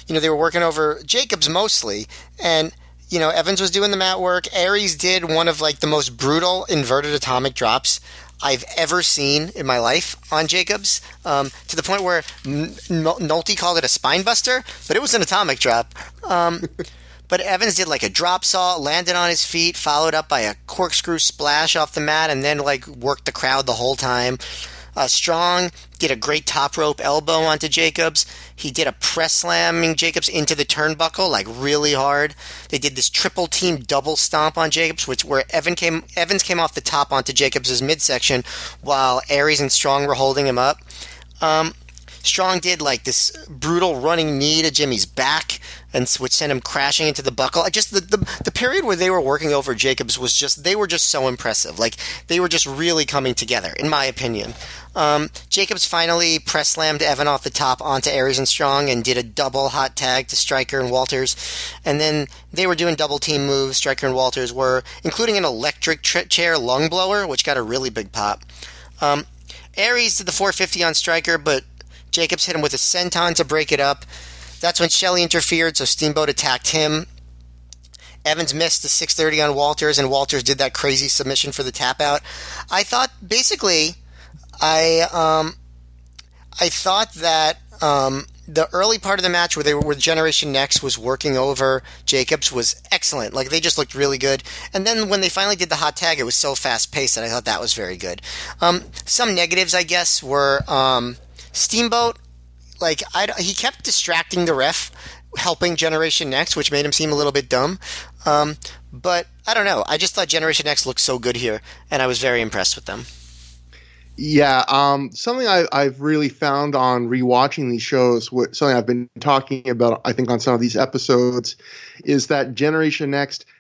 [SPEAKER 2] you know they were working over Jacobs mostly, and you know, Evans was doing the mat work. Aries did one of like the most brutal inverted atomic drops I've ever seen in my life on Jacobs, um, to the point where N- Nolte called it a spine buster, but it was an atomic drop. Um, but Evans did like a drop saw, landed on his feet, followed up by a corkscrew splash off the mat, and then like worked the crowd the whole time. Uh, Strong did a great top rope elbow onto Jacobs. He did a press slamming Jacobs into the turnbuckle like really hard. They did this triple team double stomp on Jacobs, which where Evan came Evans came off the top onto Jacobs' midsection while Aries and Strong were holding him up. Um, Strong did like this brutal running knee to Jimmy's back, and which sent him crashing into the buckle. I just the, the the period where they were working over Jacobs was just they were just so impressive. Like they were just really coming together, in my opinion. Um, Jacobs finally press slammed Evan off the top onto Aries and Strong and did a double hot tag to Striker and Walters, and then they were doing double team moves. Striker and Walters were including an electric tri- chair lung blower, which got a really big pop. Um, Aries did the 450 on Striker, but Jacobs hit him with a senton to break it up. That's when Shelley interfered, so Steamboat attacked him. Evans missed the 630 on Walters, and Walters did that crazy submission for the tap out. I thought basically, I um, I thought that um, the early part of the match where they were where Generation Next was working over Jacobs was excellent. Like they just looked really good. And then when they finally did the hot tag, it was so fast paced that I thought that was very good. Um, some negatives, I guess, were um, Steamboat, like I, he kept distracting the ref, helping Generation Next, which made him seem a little bit dumb. Um, but I don't know. I just thought Generation Next looked so good here, and I was very impressed with them.
[SPEAKER 1] Yeah, um, something I, I've really found on rewatching these shows, what, something I've been talking about, I think, on some of these episodes, is that Generation Next –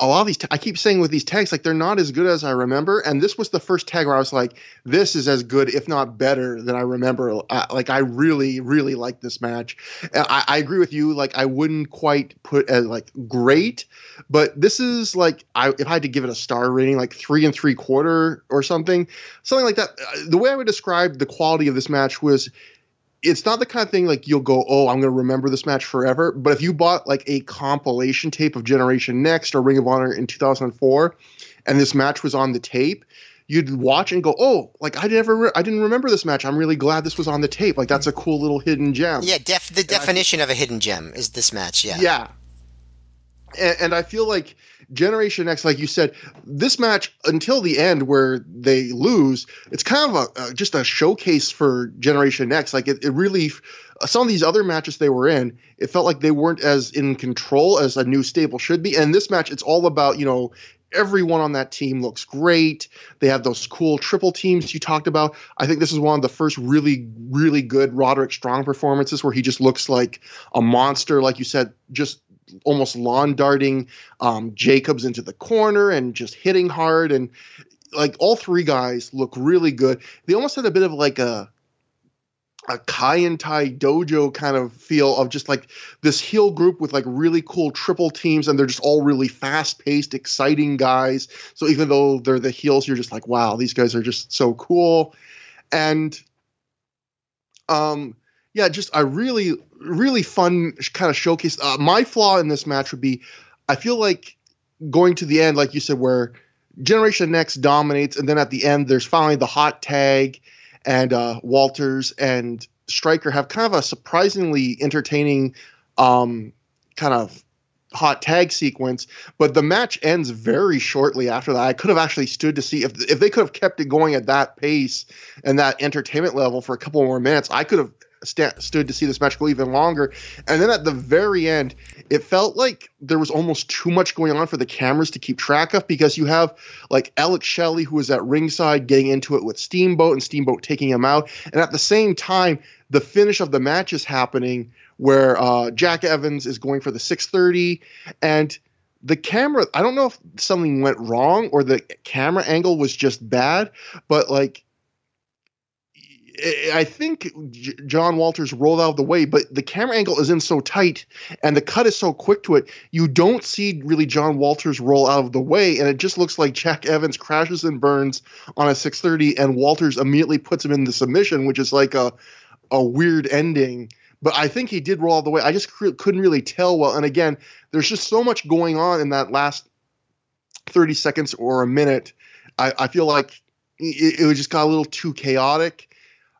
[SPEAKER 1] a lot of these, I keep saying with these tags, like they're not as good as I remember. And this was the first tag where I was like, this is as good, if not better, than I remember. Uh, like I really, really like this match. I, I, agree with you. Like I wouldn't quite put as like great, but this is like I if I had to give it a star rating, like three and three quarter or something, something like that. Uh, the way I would describe the quality of this match was it's not the kind of thing like you'll go, oh, I'm going to remember this match forever. But if you bought like a compilation tape of Generation Next or Ring of Honor in 2004, and this match was on the tape, you'd watch and go, oh, like I never, re- I didn't remember this match. I'm really glad this was on the tape. Like that's a cool little hidden gem.
[SPEAKER 2] Yeah, def- the definition I, of a hidden gem is this match. Yeah,
[SPEAKER 1] yeah. And, and I feel like Generation X, like you said, this match until the end where they lose, it's kind of a, uh, just a showcase for Generation X. Like it, it really, uh, some of these other matches they were in, it felt like they weren't as in control as a new stable should be. And this match, it's all about you know everyone on that team looks great. They have those cool triple teams you talked about. I think this is one of the first really, really good Roderick Strong performances where he just looks like a monster, like you said, just almost lawn darting um, Jacobs into the corner and just hitting hard. And like all three guys look really good. They almost had a bit of like a a Kaientai dojo kind of feel of just like this heel group with like really cool triple teams and they're just all really fast paced, exciting guys. So even though they're the heels, you're just like, wow, these guys are just so cool. And um yeah, just a really, really fun kind of showcase. Uh, my flaw in this match would be I feel like going to the end, like you said, where Generation Next dominates, and then at the end, there's finally the hot tag, and uh, Walters and Striker have kind of a surprisingly entertaining um, kind of hot tag sequence, but the match ends very shortly after that. I could have actually stood to see if if they could have kept it going at that pace and that entertainment level for a couple more minutes. I could have st- stood to see this match go even longer. And then at the very end, it felt like there was almost too much going on for the cameras to keep track of because you have like Alex Shelley, who was at ringside, getting into it with Steamboat and Steamboat taking him out. And at the same time, the finish of the match is happening where uh, Jack Evans is going for the 630 and the camera i don't know if something went wrong or the camera angle was just bad but like I think John Walters rolled out of the way, but the camera angle is in so tight and the cut is so quick to it, you don't see really John Walters roll out of the way, and it just looks like Jack Evans crashes and burns on a 630, and Walters immediately puts him in the submission, which is like a a weird ending. But I think he did roll out of the way. I just couldn't really tell well. And again, there's just so much going on in that last 30 seconds or a minute. I, I feel like it, it just got a little too chaotic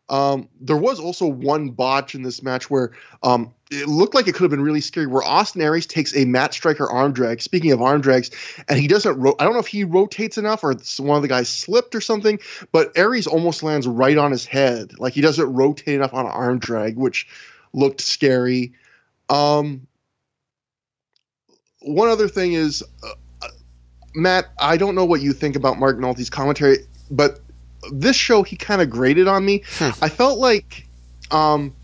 [SPEAKER 1] um, there was also one botch in this match where um, it looked like it could have been really scary. Where Austin Aries takes a Matt Striker arm drag. Speaking of arm drags, and he doesn't. Ro- I don't know if he rotates enough or one of the guys slipped or something. But Aries almost lands right on his head. Like he doesn't rotate enough on an arm drag, which looked scary. Um, one other thing is, uh, Matt. I don't know what you think about Mark Nolte's commentary, but this show he kind of graded on me. Hmm. I felt like um,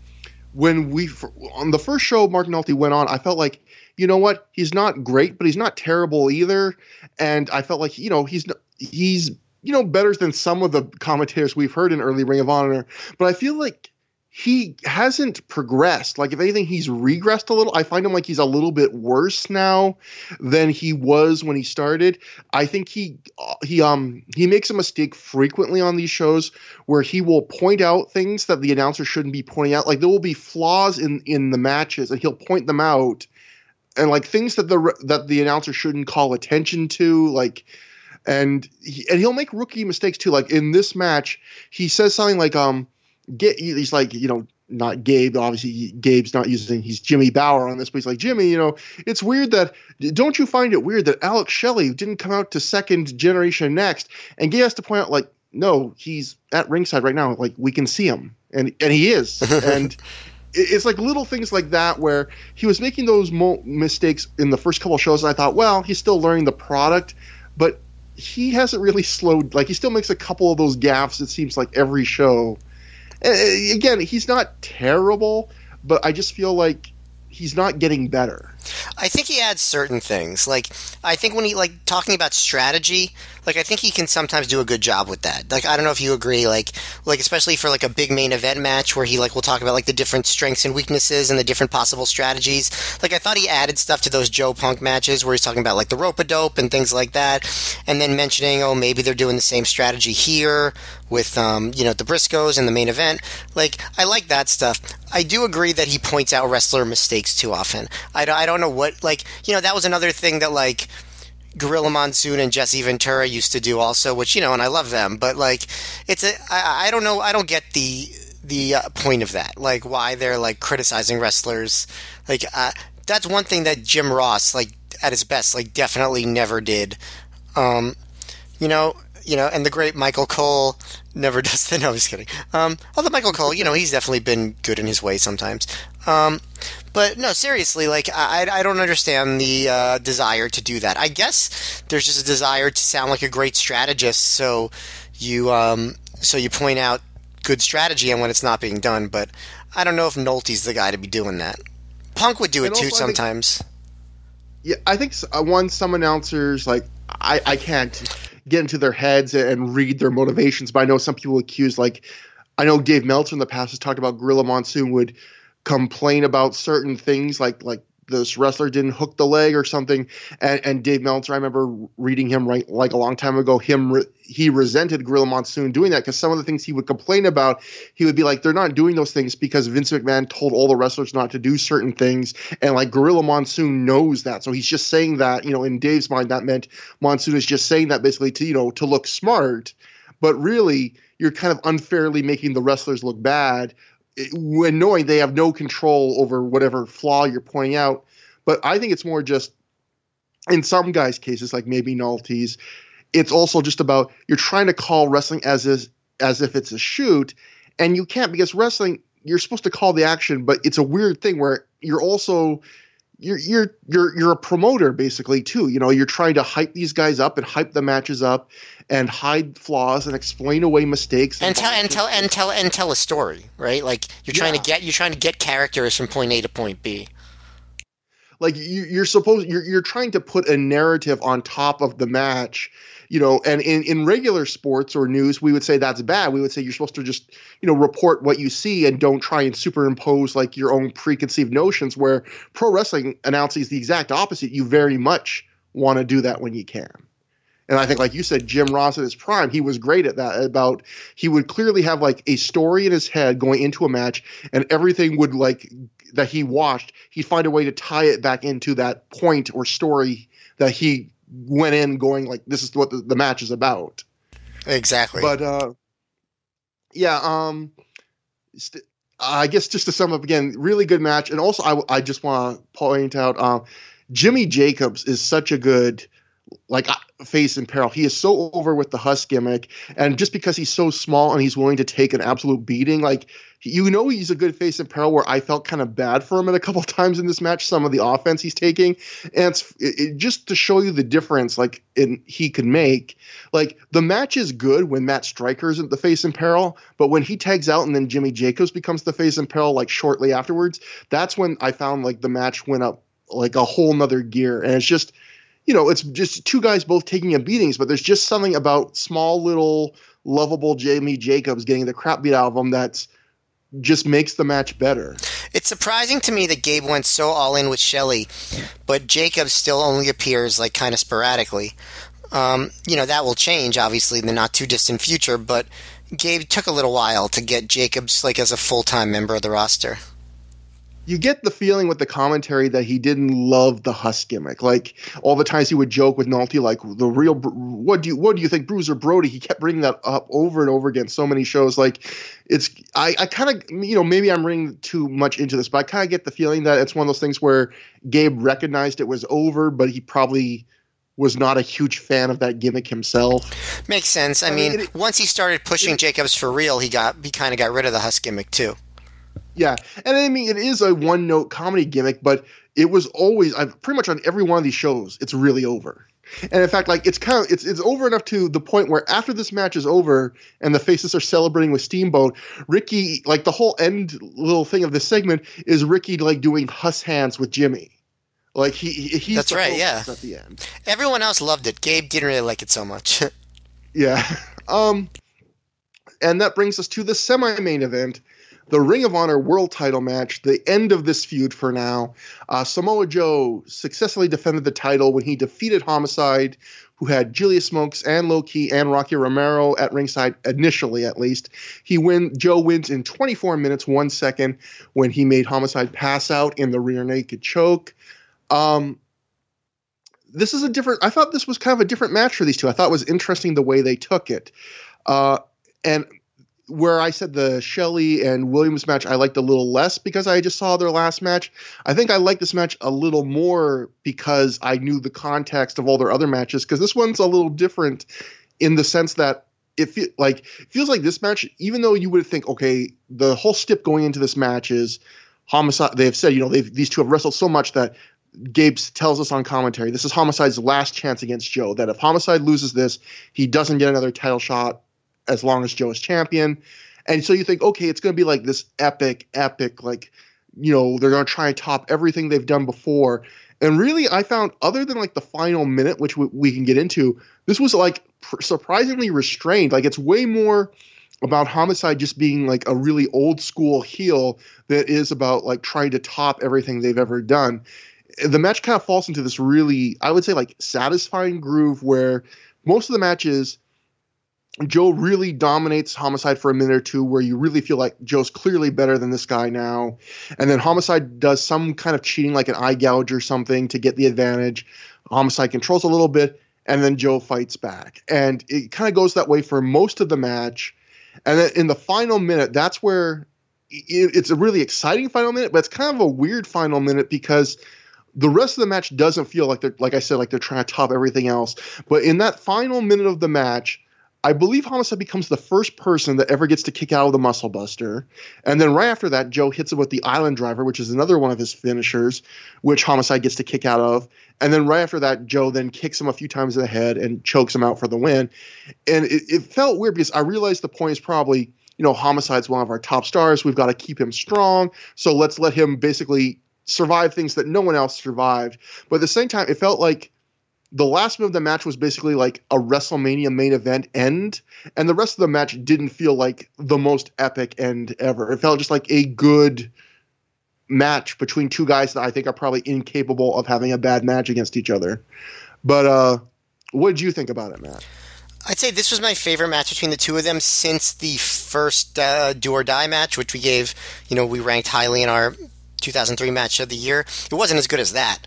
[SPEAKER 1] when we on the first show Mark Nolte went on, I felt like you know what he's not great, but he's not terrible either. And I felt like you know he's he's you know better than some of the commentators we've heard in early Ring of Honor. But I feel like he hasn't progressed. Like if anything, he's regressed a little. I find him like he's a little bit worse now than he was when he started. I think he he um he makes a mistake frequently on these shows where he will point out things that the announcer shouldn't be pointing out. Like there will be flaws in in the matches, and he'll point them out, and like things that the that the announcer shouldn't call attention to, like and he, and he'll make rookie mistakes too. Like in this match, he says something like um get he's like you know not Gabe obviously Gabe's not using he's Jimmy Bauer on this but he's like Jimmy you know it's weird that don't you find it weird that Alex Shelley didn't come out to second generation next and Gabe has to point out like no he's at ringside right now like we can see him and and he is and it's like little things like that where he was making those mo- mistakes in the first couple shows and I thought well he's still learning the product but he hasn't really slowed. Like he still makes a couple of those gaffes. It seems like every show. Again, he's not terrible, but I just feel like he's not getting better.
[SPEAKER 2] I think he adds certain things. Like I think when he like talking about strategy, like I think he can sometimes do a good job with that. Like I don't know if you agree. Like like especially for like a big main event match where he like will talk about like the different strengths and weaknesses and the different possible strategies. Like I thought he added stuff to those Joe Punk matches where he's talking about like the rope a dope and things like that, and then mentioning oh maybe they're doing the same strategy here with um, you know the Briscoes and the main event. Like I like that stuff. I do agree that he points out wrestler mistakes too often. I, I don't know what like you know that was another thing that like Gorilla Monsoon and Jesse Ventura used to do also, which you know, and I love them, but like it's a I, I don't know I don't get the the uh, point of that, like why they're like criticizing wrestlers, like uh, that's one thing that Jim Ross like at his best like definitely never did, um, you know you know, and the great Michael Cole never does that. No, I'm just kidding. Um, although Michael Cole, you know, he's definitely been good in his way sometimes. Um, but no, seriously, like I, I don't understand the uh, desire to do that. I guess there's just a desire to sound like a great strategist, so you um, so you point out good strategy and when it's not being done. But I don't know if Nolte's the guy to be doing that. Punk would do it too sometimes.
[SPEAKER 1] Think, yeah, I think uh, one some announcers like I, I can't get into their heads and read their motivations. But I know some people accuse, like, I know Dave Meltzer in the past has talked about Gorilla Monsoon would complain about certain things, like like this wrestler didn't hook the leg or something. And, and Dave Meltzer, I remember reading him right like a long time ago. Him re- he resented Gorilla Monsoon doing that because some of the things he would complain about, he would be like, they're not doing those things because Vince McMahon told all the wrestlers not to do certain things, and like Gorilla Monsoon knows that, so he's just saying that. You know, in Dave's mind, that meant Monsoon is just saying that basically to you know to look smart, but really you're kind of unfairly making the wrestlers look bad when knowing they have no control over whatever flaw you're pointing out. But I think it's more just in some guys' cases, like maybe Nolte's, it's also just about you're trying to call wrestling as is, as if it's a shoot, and you can't because wrestling you're supposed to call the action, but it's a weird thing where you're also you're you're you're you're a promoter basically too. You know, you're trying to hype these guys up and hype the matches up and hide flaws and explain away mistakes
[SPEAKER 2] and, and tell and tell and tell and tell a story, right? Like you're trying yeah. to get you're trying to get characters from point A to point B.
[SPEAKER 1] Like you, you're supposed you're you're trying to put a narrative on top of the match you know, and in, in regular sports or news, we would say that's bad. We would say you're supposed to just, you know, report what you see and don't try and superimpose like your own preconceived notions. Where pro wrestling announces the exact opposite. You very much want to do that when you can. And I think, like you said, Jim Ross at his prime, he was great at that. About he would clearly have like a story in his head going into a match, and everything would like that he watched, he'd find a way to tie it back into that point or story that he went in going like this is what the, the match is about.
[SPEAKER 2] Exactly.
[SPEAKER 1] But uh, yeah, um, st- I guess just to sum up again, really good match, and also I I just want to point out um, Jimmy Jacobs is such a good like uh, face in peril. He is so over with the Huss gimmick, and just because he's so small and he's willing to take an absolute beating, like you know he's a good face in peril. Where I felt kind of bad for him at a couple times in this match, some of the offense he's taking, and it's it, just to show you the difference, like in he can make. Like the match is good when Matt Striker isn't the face in peril, but when he tags out and then Jimmy Jacobs becomes the face in peril, like shortly afterwards, that's when I found like the match went up like a whole nother gear, and it's just you know, it's just two guys both taking a beatings, but there's just something about small little lovable Jimmy Jacobs getting the crap beat out of him that's just makes the match better.
[SPEAKER 2] It's surprising to me that Gabe went so all in with Shelley, but Jacobs still only appears like kind of sporadically. Um, you know, that will change obviously in the not too distant future, but Gabe took a little while to get Jacobs like as a full time member of the roster
[SPEAKER 1] you get the feeling with the commentary that he didn't love the Huss gimmick. Like all the times he would joke with Nolte, like the real, what do you, what do you think, Bruiser Brody? He kept bringing that up over and over again. So many shows, like it's, I, I kind of, you know, maybe I'm reading too much into this, but I kind of get the feeling that it's one of those things where Gabe recognized it was over, but he probably was not a huge fan of that gimmick himself.
[SPEAKER 2] Makes sense. I, I mean, mean it, once he started pushing it, Jacobs for real, he got he kind of got rid of the Huss gimmick too.
[SPEAKER 1] Yeah, and I mean it is a one note comedy gimmick, but it was always I've pretty much on every one of these shows. It's really over. And in fact, like it's kind of it's it's over enough to the point where after this match is over and the faces are celebrating with Steamboat, Ricky like the whole end little thing of this segment is Ricky like doing huss hands with Jimmy. Like he, he he's
[SPEAKER 2] That's right, yeah.
[SPEAKER 1] At the end.
[SPEAKER 2] Everyone else loved it. Gabe didn't really like it so much.
[SPEAKER 1] Yeah. Um, and that brings us to the semi-main event, the Ring of Honor World Title match, the end of this feud for now. Uh, Samoa Joe successfully defended the title when he defeated Homicide, who had Julius Smokes and Low Ki and Rocky Romero at ringside initially, at least. He win. Joe wins in 24 minutes one second when he made Homicide pass out in the rear naked choke. Um, this is a different. I thought this was kind of a different match for these two. I thought it was interesting the way they took it, uh, and where I said the Shelley and Williams match I liked a little less because I just saw their last match. I think I like this match a little more because I knew the context of all their other matches. Because this one's a little different in the sense that it feel, like it feels like this match, even though you would think, okay, the whole stip going into this match is homicide. They have said, you know, these two have wrestled so much that Gabe tells us on commentary this is Homicide's last chance against Joe. That if Homicide loses this, he doesn't get another title shot as long as Joe is champion. And so you think, okay, it's going to be like this epic, epic, like, you know, they're going to try and top everything they've done before. And really, I found, other than like the final minute, which we, we can get into, this was like pr- surprisingly restrained. Like, it's way more about Homicide just being like a really old school heel that is about like trying to top everything they've ever done. The match kind of falls into this really, I would say, like satisfying groove where most of the matches Joe really dominates Homicide for a minute or two, where you really feel like Joe's clearly better than this guy now. And then Homicide does some kind of cheating, like an eye gouge or something, to get the advantage. Homicide controls a little bit, and then Joe fights back. And it kind of goes that way for most of the match. And then in the final minute, that's where it, it's a really exciting final minute, but it's kind of a weird final minute because the rest of the match doesn't feel like they're, like I said, like they're trying to top everything else. But in that final minute of the match, I believe Homicide becomes the first person that ever gets to kick out of the Muscle Buster. And then right after that, Joe hits him with the Island Driver, which is another one of his finishers, which Homicide gets to kick out of. And then right after that, Joe then kicks him a few times in the head and chokes him out for the win. And it, it felt weird because I realized the point is probably, you know, Homicide's one of our top stars. We've got to keep him strong. So let's let him basically survive things that no one else survived. But at the same time, it felt like the last move of the match was basically like a WrestleMania main event end, and the rest of the match didn't feel like the most epic end ever. It felt just like a good match between two guys that I think are probably incapable of having a bad match against each other. But uh, what did you think about it, Matt?
[SPEAKER 2] I'd say this was my favorite match between the two of them since the first uh, Do or Die match, which we gave, you know, we ranked highly in our 2003 match of the year. It wasn't as good as that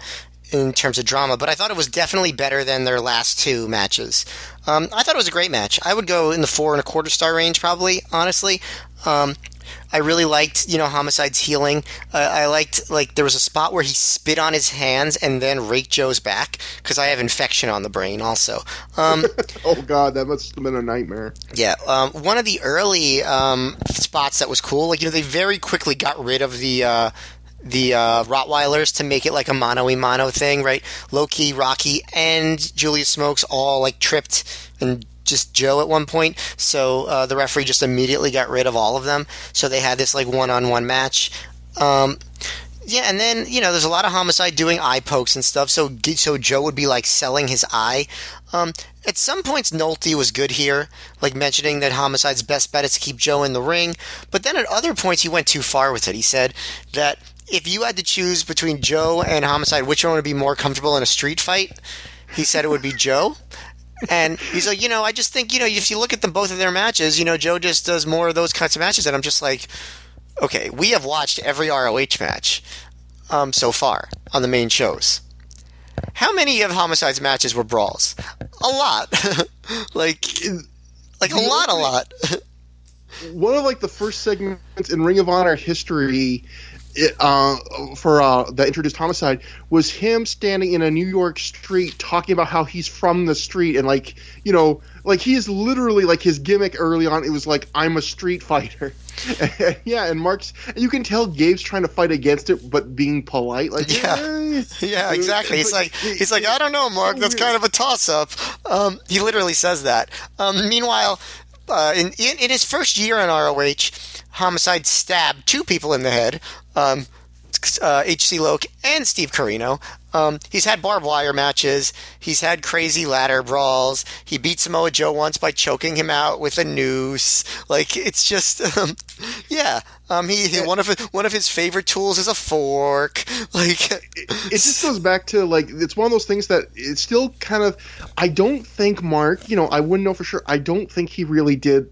[SPEAKER 2] in terms of drama, but I thought it was definitely better than their last two matches. Um, I thought it was a great match. I would go in the four and a quarter star range, probably. Honestly, um, I really liked you know Homicide's heeling. Uh, I liked like there was a spot where he spit on his hands and then raked Joe's back because I have infection on the brain also. Um,
[SPEAKER 1] oh God, that must have been a nightmare.
[SPEAKER 2] yeah, um, one of the early um, spots that was cool. Like you know they very quickly got rid of the. Uh, the uh, Rottweilers to make it like a mono e mono thing, right? Low Ki, Rocky, and Julius Smokes all like tripped and just Joe at one point. So uh, the referee just immediately got rid of all of them. So they had this like one on one match. Um, yeah, and then you know there's a lot of homicide doing eye pokes and stuff. So so Joe would be like selling his eye. Um, at some points, Nolte was good here, like mentioning that homicide's best bet is to keep Joe in the ring. But then at other points, he went too far with it. He said that if you had to choose between Joe and homicide, which one would be more comfortable in a street fight? He said it would be Joe. And he's like, you know, I just think, you know, if you look at them both of their matches, you know, Joe just does more of those kinds of matches. And I'm just like, okay, we have watched every ROH match um, so far on the main shows. How many of Homicide's matches were brawls? A lot. like, like a lot, a lot.
[SPEAKER 1] One of like the first segments in Ring of Honor history it, uh, for uh, that introduced homicide was him standing in a New York street talking about how he's from the street and like you know like he is literally like his gimmick early on it was like I'm a street fighter yeah and Mark's you can tell Gabe's trying to fight against it but being polite like
[SPEAKER 2] Yeah.
[SPEAKER 1] eh.
[SPEAKER 2] Yeah, exactly. He's like, he's like, I don't know, Mark. That's kind of a toss-up. Um, he literally says that. Um, meanwhile, uh, in, in in his first year in ROH, Homicide stabbed two people in the head. Um, uh, H.C. Loc and Steve Corino. Um, he's had barbed wire matches. He's had crazy ladder brawls. He beat Samoa Joe once by choking him out with a noose. Like it's just, um, yeah. Um, he, he one of one of his favorite tools is a fork. Like
[SPEAKER 1] it just goes back to like it's one of those things that it's still kind of I don't think Mark, you know, I wouldn't know for sure. I don't think he really did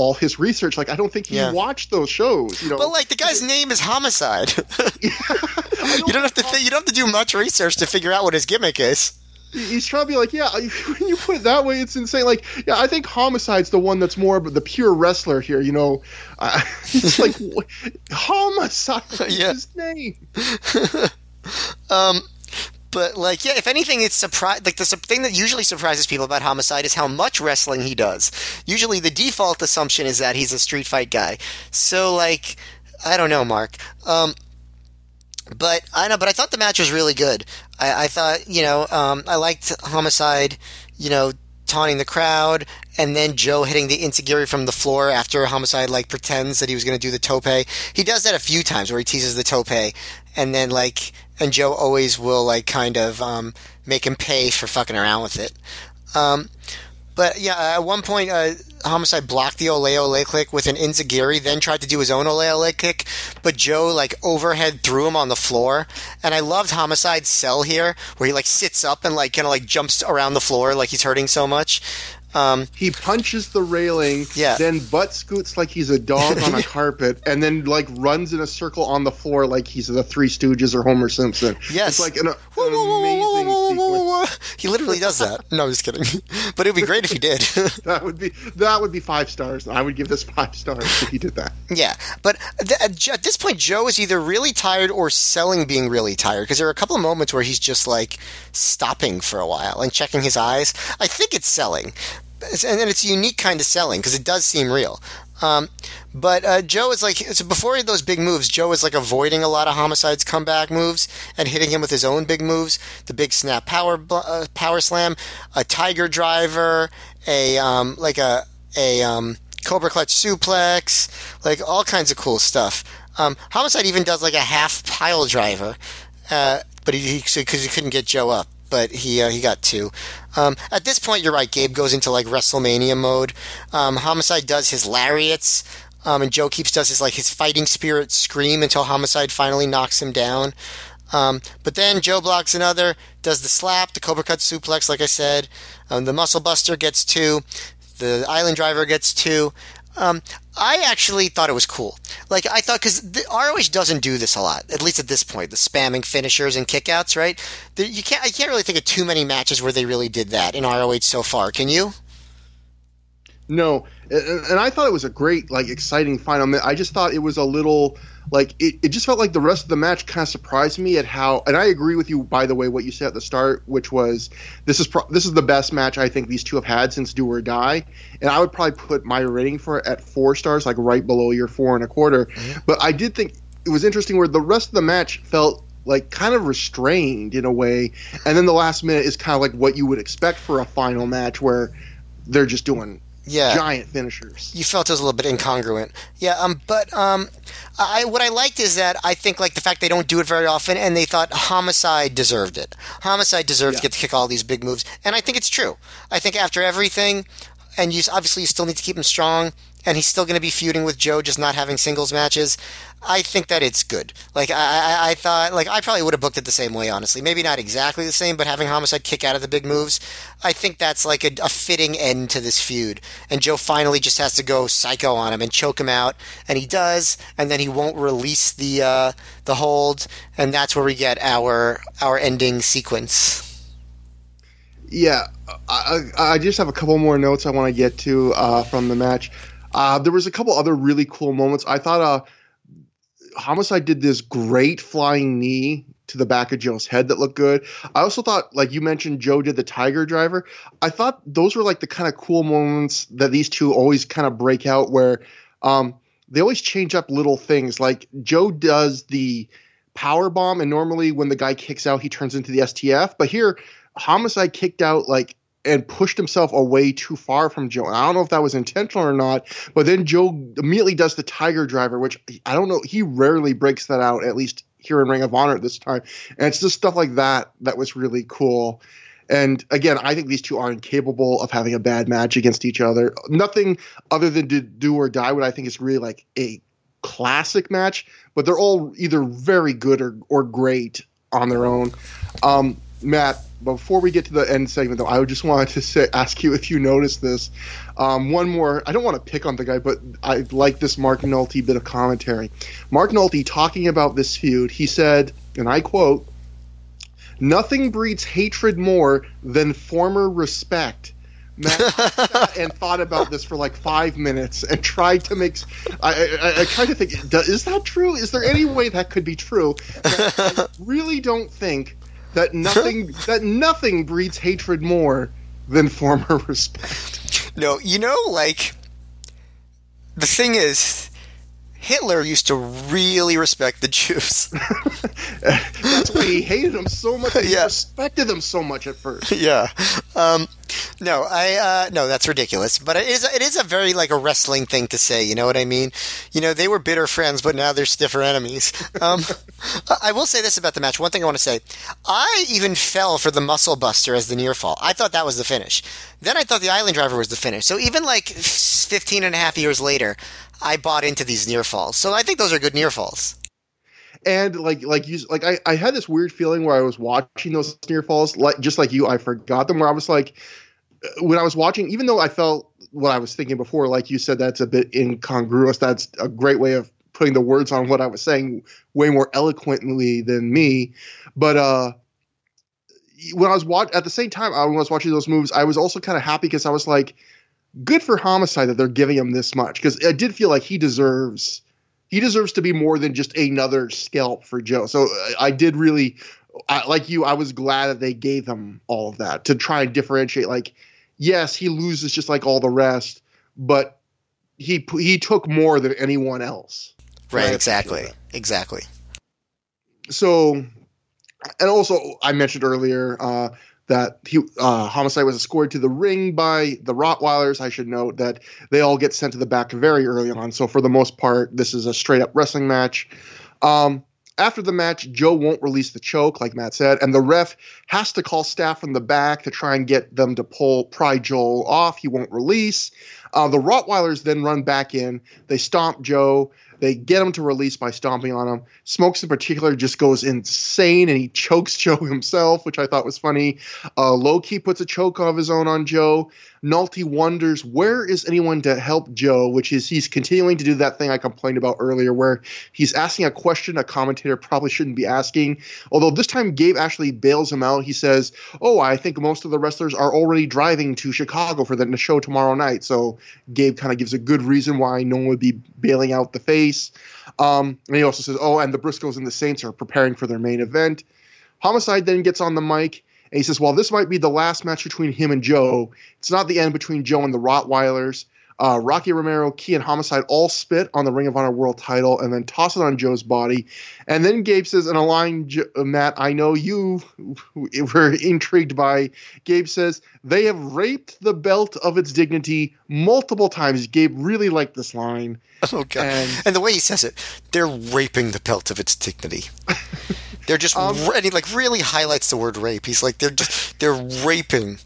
[SPEAKER 1] all his research. Like I don't think he
[SPEAKER 2] Yeah.
[SPEAKER 1] watched those shows, you know.
[SPEAKER 2] But like the guy's name is Homicide. you don't have to th- you don't have to do much research to figure out what his gimmick is.
[SPEAKER 1] he's trying to be like, yeah, when you put it that way, it's insane. Like, yeah, I think Homicide's the one that's more of the pure wrestler here, you know. Uh, it's like Homicide
[SPEAKER 2] Yeah.
[SPEAKER 1] his name.
[SPEAKER 2] But like, yeah, if anything, it's surprise. Like the su- thing that usually surprises people about Homicide is how much wrestling he does. Usually, the default assumption is that he's a street fight guy. So like, I don't know, Mark. Um, but I know, but I thought the match was really good. I, I thought, you know, um, I liked Homicide, you know, taunting the crowd, and then Joe hitting the enzuigiri from the floor after Homicide like pretends that he was going to do the tope. He does that a few times where he teases the tope, and then like, and Joe always will like kind of um, make him pay for fucking around with it. Um, but yeah, at one point, uh, Homicide blocked the ole ole kick with an enzuigiri, then tried to do his own ole ole kick, but Joe like overhead threw him on the floor. And I loved Homicide's sell here, where he like sits up and like kind of like jumps around the floor like he's hurting so much. Um,
[SPEAKER 1] He punches the railing,
[SPEAKER 2] Yeah.
[SPEAKER 1] then butt scoots like he's a dog on a carpet, and then like runs in a circle on the floor like he's the Three Stooges or Homer Simpson.
[SPEAKER 2] Yes.
[SPEAKER 1] it's like an, an amazing sequence.
[SPEAKER 2] he literally does that. No, I'm just kidding. But it'd be great if he did.
[SPEAKER 1] That would be that would be five stars. I would give this five stars if he did that.
[SPEAKER 2] Yeah, but th- at this point, Joe is either really tired or selling being really tired because there are a couple of moments where he's just like stopping for a while and checking his eyes. I think it's selling, and it's a unique kind of selling because it does seem real. Um, but uh, Joe is like so before he those big moves. Joe is like avoiding a lot of homicides comeback moves and hitting him with his own big moves. The big snap power uh, power slam, a tiger driver, a um, like a a um, cobra clutch suplex, like all kinds of cool stuff. Um, homicide even does like a half pile driver, uh, but he because he, couldn't get Joe up. But he uh, he got two. Um, at this point, you're right. Gabe goes into like WrestleMania mode. Um, Homicide does his lariats, um, and Joe keeps does his like his fighting spirit scream until Homicide finally knocks him down. Um, but then Joe blocks another, does the slap, the Cobra Cut suplex, like I said. Um, the Muscle Buster gets two. The Island Driver gets two. Um, I actually thought it was cool. Like I thought, because ROH doesn't do this a lot, at least at this point. The spamming finishers and kickouts, right? The, you can't. I can't really think of too many matches where they really did that in ROH so far. Can you?
[SPEAKER 1] No, and, and I thought it was a great, like, exciting final. I just thought it was a little, like, it, it just felt like the rest of the match kind of surprised me at how. And I agree with you, by the way, what you said at the start, which was this is pro- this is the best match I think these two have had since Do or Die, and I would probably put my rating for it at four stars, like right below your four and a quarter. Mm-hmm. But I did think it was interesting where the rest of the match felt like kind of restrained in a way, and then the last minute is kind of like what you would expect for a final match where they're just doing
[SPEAKER 2] Yeah.
[SPEAKER 1] giant finishers.
[SPEAKER 2] you felt it was a little bit incongruent. Yeah, um, but um, I what I liked is that I think like the fact they don't do it very often, and they thought Homicide deserved it. Homicide deserved to get to kick all these big moves, and I think it's true. I think after everything, and you obviously you still need to keep him strong, and he's still going to be feuding with Joe, just not having singles matches. I think that it's good. Like I, I, I thought, like I probably would have booked it the same way. Honestly, maybe not exactly the same, but having Homicide kick out of the big moves, I think that's like a, a fitting end to this feud. And Joe finally just has to go psycho on him and choke him out, and he does, and then he won't release the uh, the hold, and that's where we get our our ending sequence.
[SPEAKER 1] Yeah, I, I just have a couple more notes I want to get to uh, from the match. Uh, there was a couple other really cool moments. I thought uh, Homicide did this great flying knee to the back of Joe's head that looked good. I also thought, like you mentioned, Joe did the Tiger Driver. I thought those were like the kind of cool moments that these two always kind of break out, where um, they always change up little things. Like Joe does the power bomb, and normally when the guy kicks out, he turns into the STF. But here, Homicide kicked out like and pushed himself away too far from Joe. And I don't know if that was intentional or not, but then Joe immediately does the Tiger Driver, which I don't know. He rarely breaks that out, at least here in Ring of Honor at this time. And it's just stuff like that that was really cool. And again, I think these two are incapable of having a bad match against each other. Nothing other than to do or die what I think is really like a classic match, but they're all either very good or, or great on their own. Um, Matt, before we get to the end segment, though, I just wanted to say, ask you if you noticed this. Um, one more. I don't want to pick on the guy, but I like this Mark Nolte bit of commentary. Mark Nolte talking about this feud. He said, and I quote, "Nothing breeds hatred more than former respect." Matt and thought about this for like five minutes and tried to make. I, I, I kind of think, is that true? Is there any way that could be true? I really don't think that nothing that nothing breeds hatred more than former respect.
[SPEAKER 2] No, you know, like the thing is, Hitler used to really respect the Jews.
[SPEAKER 1] That's why he hated them so much. He yeah. respected them so much at first.
[SPEAKER 2] Yeah. Um, no, I uh, no, that's ridiculous. But it is it is a very like a wrestling thing to say. You know what I mean? You know, they were bitter friends, but now they're stiffer enemies. Um, I will say this about the match. One thing I want to say: I even fell for the muscle buster as the near fall. I thought that was the finish. Then I thought the island driver was the finish. So even like 15 and a half years later, I bought into these near falls. So I think those are good near falls
[SPEAKER 1] and like like you like I, I had this weird feeling where I was watching those near falls like just like you I forgot them where I was like when I was watching, even though I felt what I was thinking before, like you said, that's a bit incongruous. That's a great way of putting the words on what I was saying way more eloquently than me. But uh, when I was watching, at the same time, I was watching those moves, I was also kind of happy because I was like, good for Homicide that they're giving him this much because I did feel like he deserves he deserves to be more than just another scalp for Joe. So uh, I did really. I, like you, I was glad that they gave him all of that to try and differentiate. Like, yes, he loses just like all the rest, but he he took more than anyone else.
[SPEAKER 2] Right, exactly. Exactly.
[SPEAKER 1] So and also I mentioned earlier uh, that he uh, homicide was escorted to the ring by the Rottweilers. I should note that they all get sent to the back very early on. So for the most part, this is a straight up wrestling match. Um, after the match, Joe won't release the choke, like Matt said, and the ref has to call staff from the back to try and get them to pull pry Joel off. He won't release. Uh, the Rottweilers then run back in. They stomp Joe. They get him to release by stomping on him. Smokes in particular just goes insane and he chokes Joe himself, which I thought was funny. Uh, Low Ki puts a choke of his own on Joe. Nolte wonders where is anyone to help Joe, which is he's continuing to do that thing I complained about earlier, where he's asking a question a commentator probably shouldn't be asking. Although this time Gabe actually bails him out. He says, "Oh, I think most of the wrestlers are already driving to Chicago for the show tomorrow night." So Gabe kind of gives a good reason why no one would be bailing out the face. Um, and he also says, "Oh, and the Briscoes and the Saints are preparing for their main event." Homicide then gets on the mic and he says, "Well, this might be the last match between him and Joe. It's not the end between Joe and the Rottweilers." Uh, Rocky Romero, Ki, and Homicide all spit on the Ring of Honor World title and then toss it on Joe's body. And then Gabe says, in a line, Matt, I know you were intrigued by. Gabe says, they have raped the belt of its dignity multiple times. Gabe really liked this line.
[SPEAKER 2] Oh, God. And, and the way he says it, they're raping the belt of its dignity. they're just, um, and he like really highlights the word rape. He's like, they're just, they're raping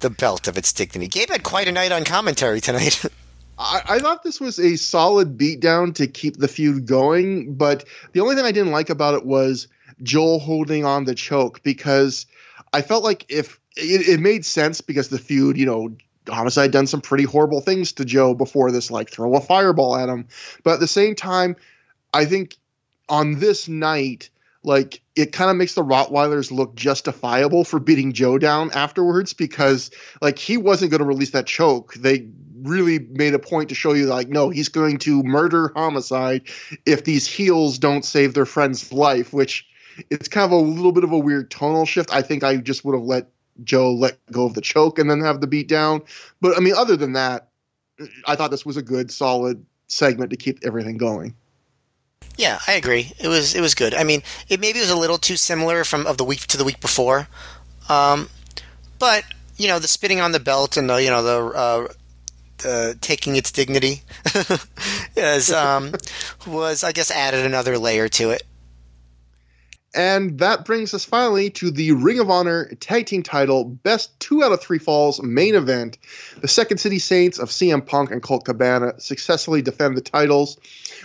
[SPEAKER 2] the belt of its dignity. Gabe had quite a night on commentary tonight.
[SPEAKER 1] I, I, thought this was a solid beatdown to keep the feud going, but the only thing I didn't like about it was Joel holding on the choke because I felt like if it, it made sense because the feud, you know, Homicide done some pretty horrible things to Joe before this, like throw a fireball at him. But at the same time, I think on this night, like it kind of makes the Rottweilers look justifiable for beating Joe down afterwards because like he wasn't going to release that choke. They really made a point to show you like no he's going to murder homicide if these heels don't save their friend's life which it's kind of a little bit of a weird tonal shift. I think i just would have let joe let go of the choke and then have the beat down. But i mean other than that i thought this was a good solid segment to keep everything going
[SPEAKER 2] yeah i agree. It was it was good. I mean it maybe was a little too similar from of the week to the week before. Um, but you know the spitting on the belt and the you know the uh, taking its dignity um, was, I guess, added another layer to it.
[SPEAKER 1] And that brings us finally to the Ring of Honor Tag Team Title Best Two Out of Three Falls main event. The Second City Saints of CM Punk and Colt Cabana successfully defend the titles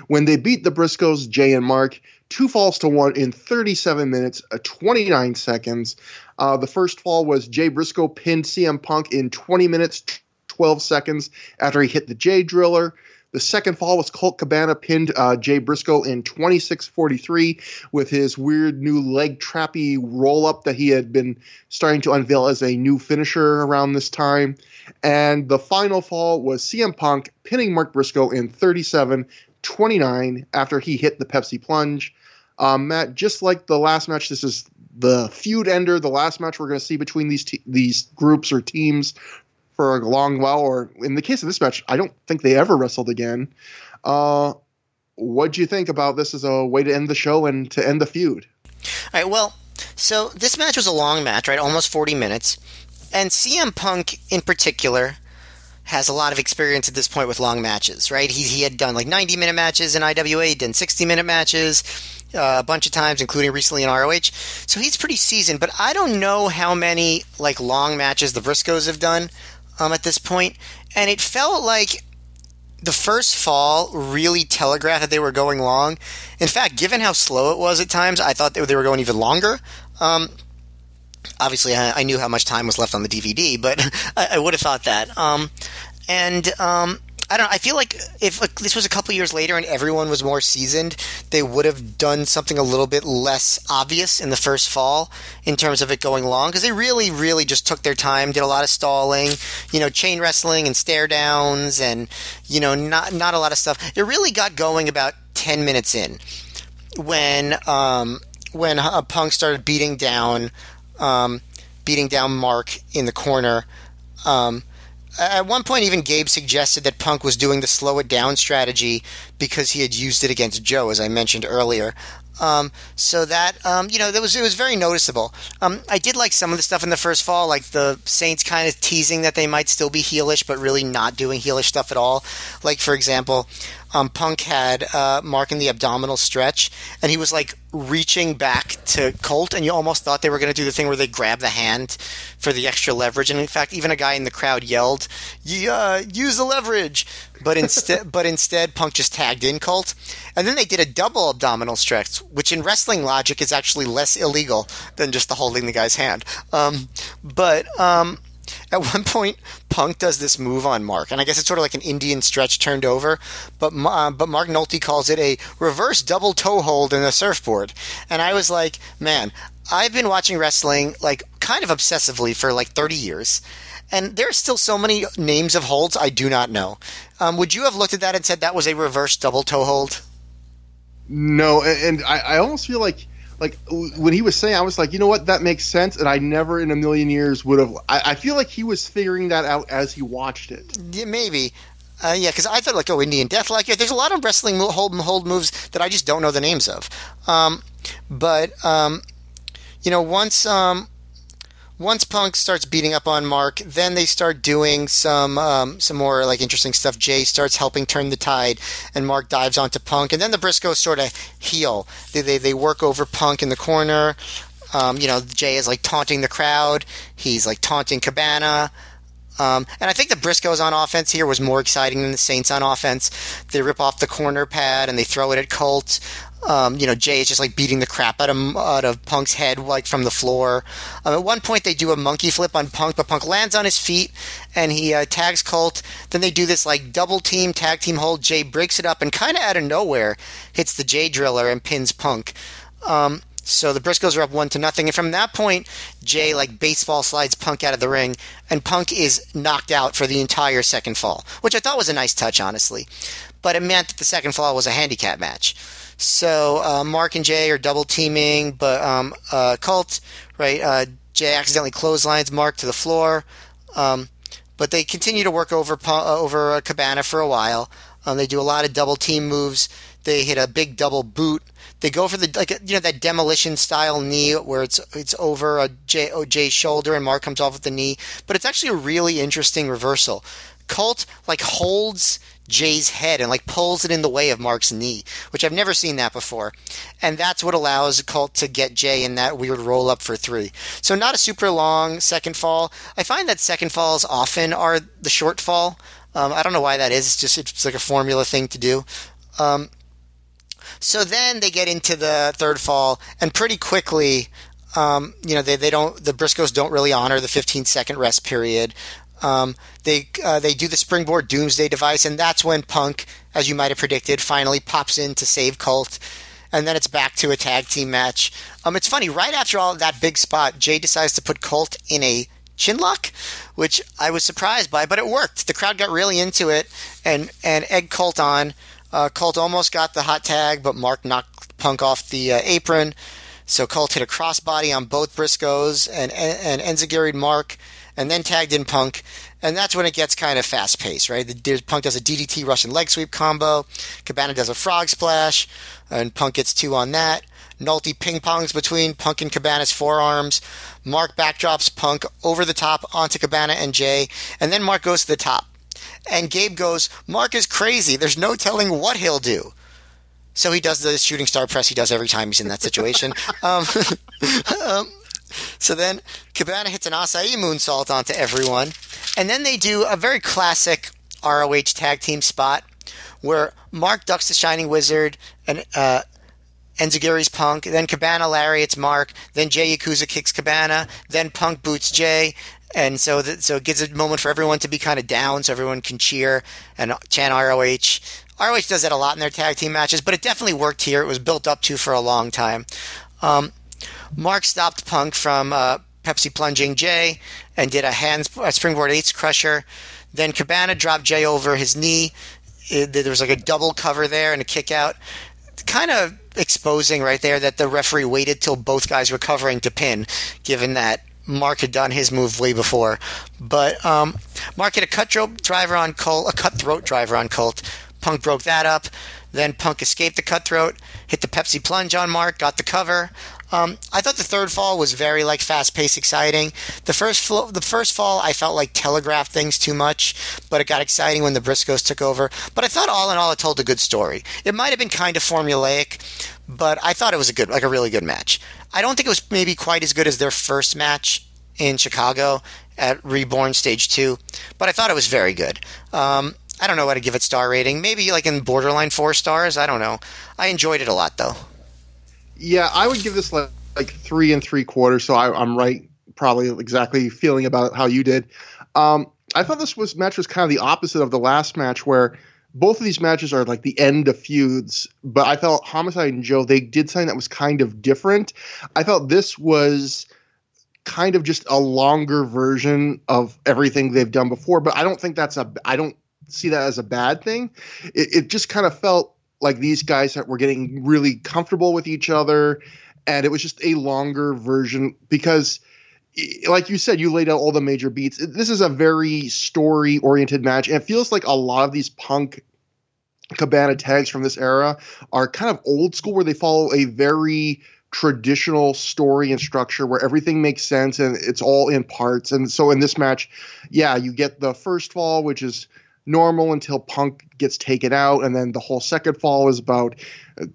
[SPEAKER 1] when they beat the Briscoes, Jay and Mark, two falls to one in 37 minutes, uh, 29 seconds. Uh, the first fall was Jay Briscoe pinned CM Punk in 20 minutes, 12 seconds after he hit the Jay Driller. The second fall was Colt Cabana pinned uh, Jay Briscoe in 26:43 with his weird new leg trappy roll up that he had been starting to unveil as a new finisher around this time. And the final fall was CM Punk pinning Mark Briscoe in 37:29 after he hit the Pepsi plunge. Um, Matt, just like the last match, this is the feud ender, the last match we're going to see between these these groups or teams for a long while, or in the case of this match, I don't think they ever wrestled again. Uh, what do you think about this as a way to end the show and to end the feud?
[SPEAKER 2] All right, well, so this match was a long match, right? Almost 40 minutes. And CM Punk in particular has a lot of experience at this point with long matches, right? He, he had done like 90 minute matches in IWA, he done 60 minute matches uh, a bunch of times, including recently in ROH. So he's pretty seasoned, but I don't know how many like long matches the Briscoes have done um, at this point, and it felt like the first fall really telegraphed that they were going long. In fact, given how slow it was at times, I thought they were going even longer. Um, obviously, I, I, knew how much time was left on the DVD, but I, I would have thought that. Um, and um, I don't. I feel like if like, this was a couple years later and everyone was more seasoned, they would have done something a little bit less obvious in the first fall in terms of it going long because they really, really just took their time, did a lot of stalling, you know, chain wrestling and stare downs, and you know, not not a lot of stuff. It really got going about ten minutes in when um, when uh, Punk started beating down um, beating down Mark in the corner. Um, at one point, even Gabe suggested that Punk was doing the slow it down strategy because he had used it against Joe, as I mentioned earlier. Um, so that um, you know, that was it was very noticeable. Um, I did like some of the stuff in the first fall, like the Saints kind of teasing that they might still be heelish, but really not doing heelish stuff at all. Like for example, um, Punk had uh, Mark in the abdominal stretch, and he was like reaching back to Colt, and you almost thought they were going to do the thing where they grab the hand for the extra leverage. And in fact, even a guy in the crowd yelled, "Yeah, use the leverage!" But instead, but instead, Punk just tagged in Colt, and then they did a double abdominal stretch, which in wrestling logic is actually less illegal than just the holding the guy's hand. Um, but um, at one point, Punk does this move on Mark, and I guess it's sort of like an Indian stretch turned over, but uh, but Mark Nolte calls it a reverse double toe hold in a surfboard, and I was like, man, I've been watching wrestling like kind of obsessively for like 30 years, and there are still so many names of holds I do not know. Um, would you have looked at that and said that was a reverse double toe hold?
[SPEAKER 1] No, and I, I almost feel like like when he was saying, I was like, you know what, that makes sense, and I never in a million years would have. I, I feel like he was figuring that out as he watched it.
[SPEAKER 2] Yeah, maybe. Uh, yeah, because I thought like, oh, Indian Death, like yeah, there's a lot of wrestling hold hold moves that I just don't know the names of. Um, but um, you know, once um, once Punk starts beating up on Mark, then they start doing some um, some more like interesting stuff. Jay starts helping turn the tide, and Mark dives onto Punk, and then the Briscoes sort of heel. They, they they work over Punk in the corner. Um, you know, Jay is like taunting the crowd. He's like taunting Cabana. Um, and I think the Briscoes on offense here was more exciting than the Saints on offense. They rip off the corner pad and they throw it at Colt. Um, you know, Jay is just like beating the crap out of out of Punk's head, like from the floor. Um, at one point, they do a monkey flip on Punk, but Punk lands on his feet and he uh, tags Colt. Then they do this like double team tag team hold. Jay breaks it up and kind of out of nowhere hits the Jay Driller and pins Punk. Um, So the Briscoes are up one to nothing, and from that point, Jay like baseball slides Punk out of the ring, and Punk is knocked out for the entire second fall, which I thought was a nice touch, honestly. But it meant that the second fall was a handicap match. So uh, Mark and Jay are double teaming, but um, uh, Colt, right? Uh, Jay accidentally clotheslines Mark to the floor, um, but they continue to work over uh, over Cabana for a while. Um, they do a lot of double team moves. They hit a big double boot. They go for the like you know that demolition style knee where it's it's over a Jay, Jay's shoulder and Mark comes off with the knee. But it's actually a really interesting reversal. Colt like holds Jay's head and like pulls it in the way of Mark's knee, which I've never seen that before. And that's what allows Colt to get Jay in that weird roll up for three. So not a super long second fall. I find that second falls often are the short fall. Um, I don't know why that is. It's just it's like a formula thing to do. Um, so then they get into the third fall, and pretty quickly, um, you know, they, they don't the Briscoes don't really honor the 15 second rest period. Um, they uh, they do the springboard doomsday device, and that's when Punk, as you might have predicted, finally pops in to save Colt. And then it's back to a tag team match. Um, it's funny, right after all that big spot, Jay decides to put Colt in a chin lock, which I was surprised by, but it worked. The crowd got really into it and, and egg Colt on. Uh, Colt almost got the hot tag, but Mark knocked Punk off the uh, apron. So Colt hit a crossbody on both Briscoes and, and, and Mark and then tagged in Punk. And that's when it gets kind of fast paced, right? The, Punk does a DDT Russian leg sweep combo. Cabana does a frog splash, and Punk gets two on that. Nolte ping pongs between Punk and Cabana's forearms. Mark backdrops Punk over the top onto Cabana and Jay, and then Mark goes to the top. And Gabe goes, Mark is crazy. There's no telling what he'll do. So he does the shooting star press he does every time he's in that situation. um, um, so then Cabana hits an Asai moonsault onto everyone. And then they do a very classic ROH tag team spot where Mark ducks the Shining Wizard and uh, Punk. Then Cabana lariats Mark. Then Jay Yakuza kicks Cabana. Then Punk boots Jay. And so, so it gives a moment for everyone to be kind of down, so everyone can cheer and chant ROH. ROH does that a lot in their tag team matches, but it definitely worked here. It was built up to for a long time. Um, Mark stopped Punk from uh, Pepsi plunging Jay and did a hand a springboard ace crusher. Then Cabana dropped Jay over his knee. It, there was like a double cover there and a kick out. Kind of exposing right there that the referee waited till both guys were covering to pin, given that Mark had done his move way before. But um, Mark hit a cutthroat driver on Colt, a cutthroat driver on Colt. Punk broke that up. Then Punk escaped the cutthroat, hit the Pepsi plunge on Mark, got the cover. Um, I thought the third fall was very like fast paced, exciting. The first fl- the first fall I felt like telegraphed things too much, but it got exciting when the Briscoes took over. But I thought all in all it told a good story. It might have been kind of formulaic, but I thought it was a good like a really good match. I don't think it was maybe quite as good as their first match in Chicago at Reborn Stage Two, but I thought it was very good. Um, I don't know what to give it star rating. Maybe like in borderline four stars. I don't know. I enjoyed it a lot though.
[SPEAKER 1] Yeah, I would give this like, like three and three quarters. So I, am right, probably exactly feeling about how you did. Um, I thought this was match was kind of the opposite of the last match, where both of these matches are like the end of feuds. But I felt Homicide and Joe they did something that was kind of different. I felt this was kind of just a longer version of everything they've done before. But I don't think that's a I don't see that as a bad thing. It, it just kind of felt like these guys that were getting really comfortable with each other and it was just a longer version because like you said you laid out all the major beats. This is a very story oriented match and it feels like a lot of these punk cabana tags from this era are kind of old school where they follow a very traditional story and structure where everything makes sense and it's all in parts. And so in this match yeah you get the first fall which is normal until Punk gets taken out, and then the whole second fall is about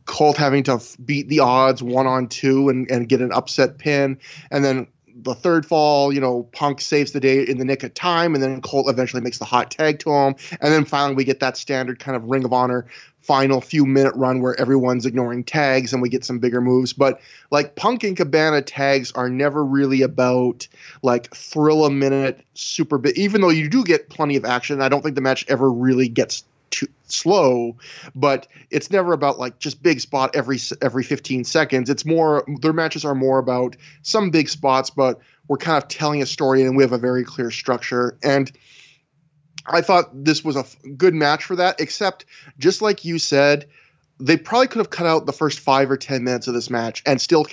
[SPEAKER 1] Colt having to f- beat the odds one on two and, and get an upset pin, and then the third fall, you know, Punk saves the day in the nick of time, and then Colt eventually makes the hot tag to him, and then finally we get that standard kind of Ring of Honor final few minute run where everyone's ignoring tags and we get some bigger moves. But like Punk and Cabana tags are never really about like thrill a minute super bit. Even though you do get plenty of action, I don't think the match ever really gets too slow, but it's never about like just big spot every every 15 seconds. It's more their matches are more about some big spots, but we're kind of telling a story and we have a very clear structure. And I thought this was a good match for that, except just like you said, they probably could have cut out the first five or 10 minutes of this match and still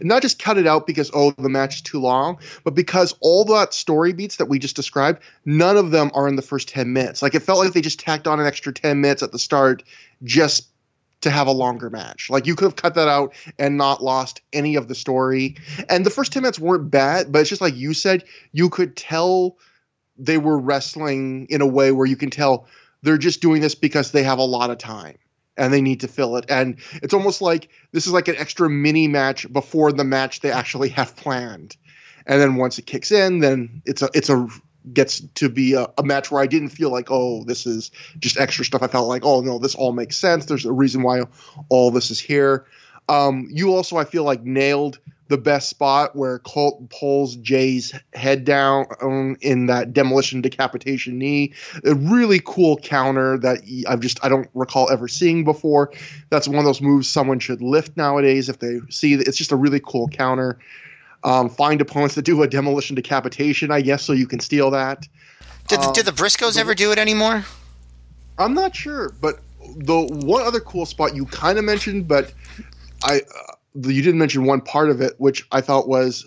[SPEAKER 1] not just cut it out because oh the match is too long but because all that story beats that we just described none of them are in the first 10 minutes. Like it felt like they just tacked on an extra 10 minutes at the start just to have a longer match. Like you could have cut that out and not lost any of the story. And the first 10 minutes weren't bad but it's just like you said you could tell they were wrestling in a way where you can tell they're just doing this because they have a lot of time and they need to fill it. And it's almost like this is like an extra mini match before the match they actually have planned. And then once it kicks in, then it's a it's a gets to be a, a, match where I didn't feel like, oh, this is just extra stuff. I felt like, oh no, this all makes sense. There's a reason why all this is here. Um, you also, I feel like, nailed the best spot where Colt pulls Jay's head down in that demolition decapitation knee. A really cool counter that I've just I don't recall ever seeing before. That's one of those moves someone should lift nowadays if they see it. It's just a really cool counter. Um, find opponents that do a demolition decapitation, I guess, so you can steal that.
[SPEAKER 2] Did, um, did the Briscoes ever do it anymore?
[SPEAKER 1] I'm not sure, but the one other cool spot you kind of mentioned, but I uh, you didn't mention one part of it, which I thought was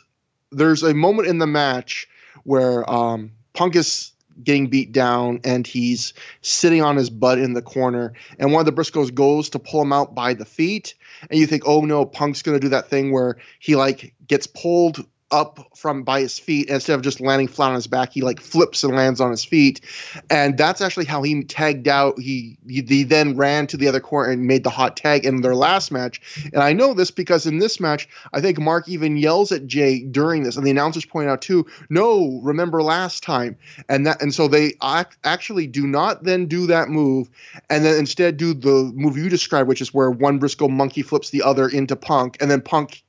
[SPEAKER 1] there's a moment in the match where um, Punk is getting beat down and he's sitting on his butt in the corner, and one of the Briscoes goes to pull him out by the feet, and you think, oh no, Punk's gonna do that thing where he like gets pulled up from by his feet instead of just landing flat on his back he like flips and lands on his feet. And that's actually how he tagged out. He, he, he then ran to the other corner and made the hot tag in their last match. And i know this because in this match i think mark even yells at jay during this and the announcers point out too no remember last time. And that and so they act, actually do not then do that move and then instead do the move you described which is where one briscoe monkey flips the other into punk and then punk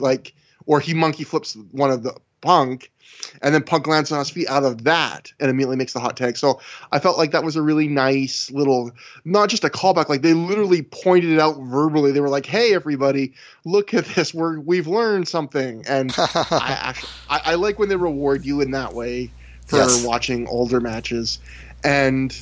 [SPEAKER 1] like or he monkey flips one of the Punk, and then Punk lands on his feet out of that and immediately makes the hot tag. So I felt like that was a really nice little, not just a callback. Like they literally pointed it out verbally. They were like, "Hey, everybody, look at this. We're we've learned something." And I actually I, I, like when they reward you in that way for yes. watching older matches, and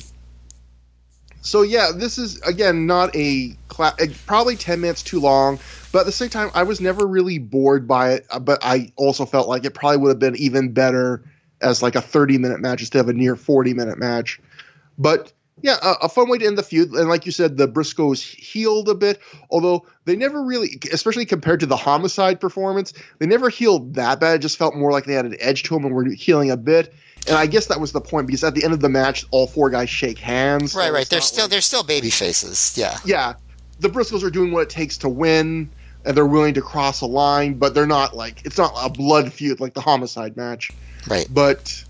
[SPEAKER 1] so yeah, this is again not a cla- probably ten minutes too long. But at the same time, I was never really bored by it. Uh, but I also felt like it probably would have been even better as like a 30 minute match instead of a near 40 minute match. But yeah, a, a, fun way to end the feud. And like you said, the Briscoes heeled a bit, although they never really, especially compared to the homicide performance, they never heeled that bad. It just felt more like they had an edge to them and were heeling a bit. And I guess that was the point because at the end of the match, all four guys shake hands.
[SPEAKER 2] Right, right. They're still like, they're still baby faces. Yeah.
[SPEAKER 1] Yeah. The Briscoes are doing what it takes to win and they're willing to cross a line, but they're not like it's not a blood feud like the homicide match.
[SPEAKER 2] Right.
[SPEAKER 1] But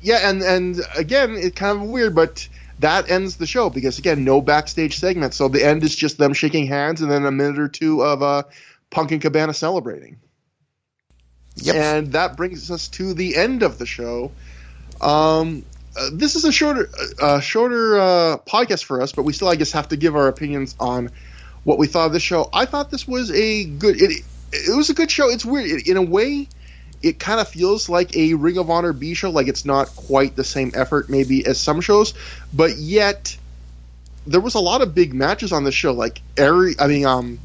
[SPEAKER 1] yeah, and and again, it's kind of weird, but that ends the show because again, no backstage segment. So the end is just them shaking hands and then a minute or two of uh, Punk and Cabana celebrating. Yep. And that brings us to the end of the show. Um, uh, this is a shorter, uh, shorter uh, podcast for us, but we still, I guess, have to give our opinions on what we thought of the show. I thought this was a good. It, it was a good show. It's weird it, in a way. It kind of feels like a Ring of Honor B show. Like it's not quite the same effort, maybe as some shows, but yet there was a lot of big matches on the show. Like Ari, I mean, um,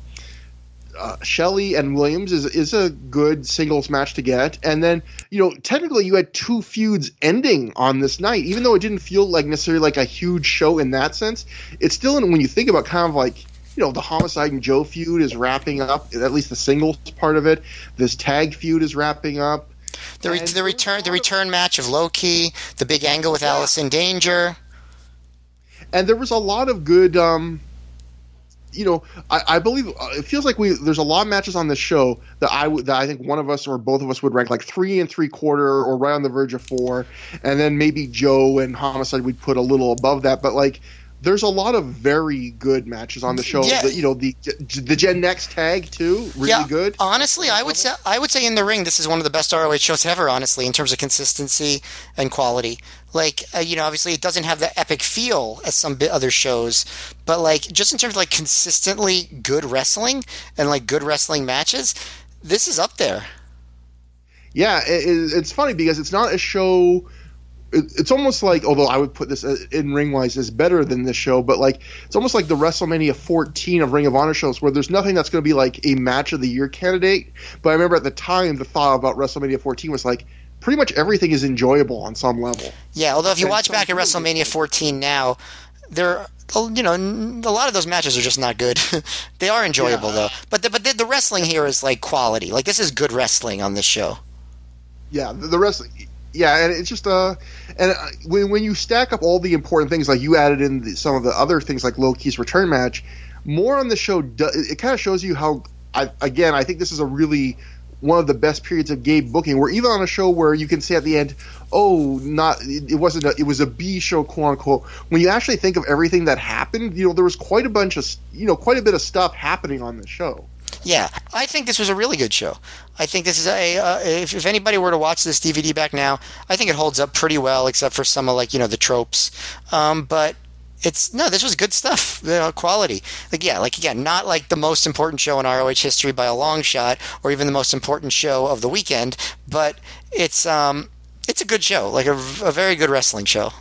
[SPEAKER 1] uh, Shelley and Williams is is a good singles match to get, and then you know technically you had two feuds ending on this night, even though it didn't feel like necessarily like a huge show in that sense. It's still when you think about kind of like you know the homicide and joe feud is wrapping up at least the singles part of it this tag feud is wrapping up
[SPEAKER 2] the, re- the return the return match of Low Ki, the big angle with yeah. allison danger
[SPEAKER 1] and there was a lot of good um you know, I, I, believe uh, it feels like we there's a lot of matches on this show that I would that I think one of us or both of us would rank like three and three quarter or right on the verge of four, and then maybe Joe and Homicide we'd put a little above that. But like there's a lot of very good matches on the show.
[SPEAKER 2] Yeah.
[SPEAKER 1] The, you know the the Gen Next tag too, really
[SPEAKER 2] yeah,
[SPEAKER 1] good.
[SPEAKER 2] Honestly, I would say I would say in the ring, this is one of the best ROH shows ever. Honestly, in terms of consistency and quality, like uh, you know, obviously it doesn't have the epic feel as some other shows, but like just in terms of like consistently good wrestling and like good wrestling matches, this is up there.
[SPEAKER 1] Yeah, it, it- it's funny because it's not a show. It, it's almost like, although I would put this in ring wise as better than this show, but like it's almost like the WrestleMania 14 of Ring of Honor shows where there's nothing that's going to be like a match of the year candidate. But I remember at the time the thought about WrestleMania 14 was like pretty much everything is enjoyable on some level.
[SPEAKER 2] Yeah, although if you
[SPEAKER 1] And
[SPEAKER 2] watch back at WrestleMania 14 now, there, you know, a lot of those matches are just not good. they are enjoyable
[SPEAKER 1] Yeah.
[SPEAKER 2] though, but the, but the, the wrestling here is like quality. Like this is good wrestling on this show.
[SPEAKER 1] Yeah, the, the rest. Yeah, and it's just uh, and uh, when when you stack up all the important things, like you added in the, some of the other things, like Low Ki's return match, more on the show. Do, it, kind of shows you how. I, again, I think this is a really one of the best periods of Gabe booking. Where even on a show where you can say at the end, "Oh, not it, it wasn't a, it was a B show, quote unquote." When you actually think of everything that happened, you know, there was quite a bunch of you know quite a bit of stuff happening on the show.
[SPEAKER 2] Yeah, I think this was a really good show. I think this is a uh, if, if anybody were to watch this DVD back now, I think it holds up pretty well, except for some of like you know the tropes. Um, but it's no, this was good stuff, you know, quality. Like yeah, like again, not like the most important show in ROH history by a long shot, or even the most important show of the weekend, but it's um, it's a good show, like a, a very good wrestling show.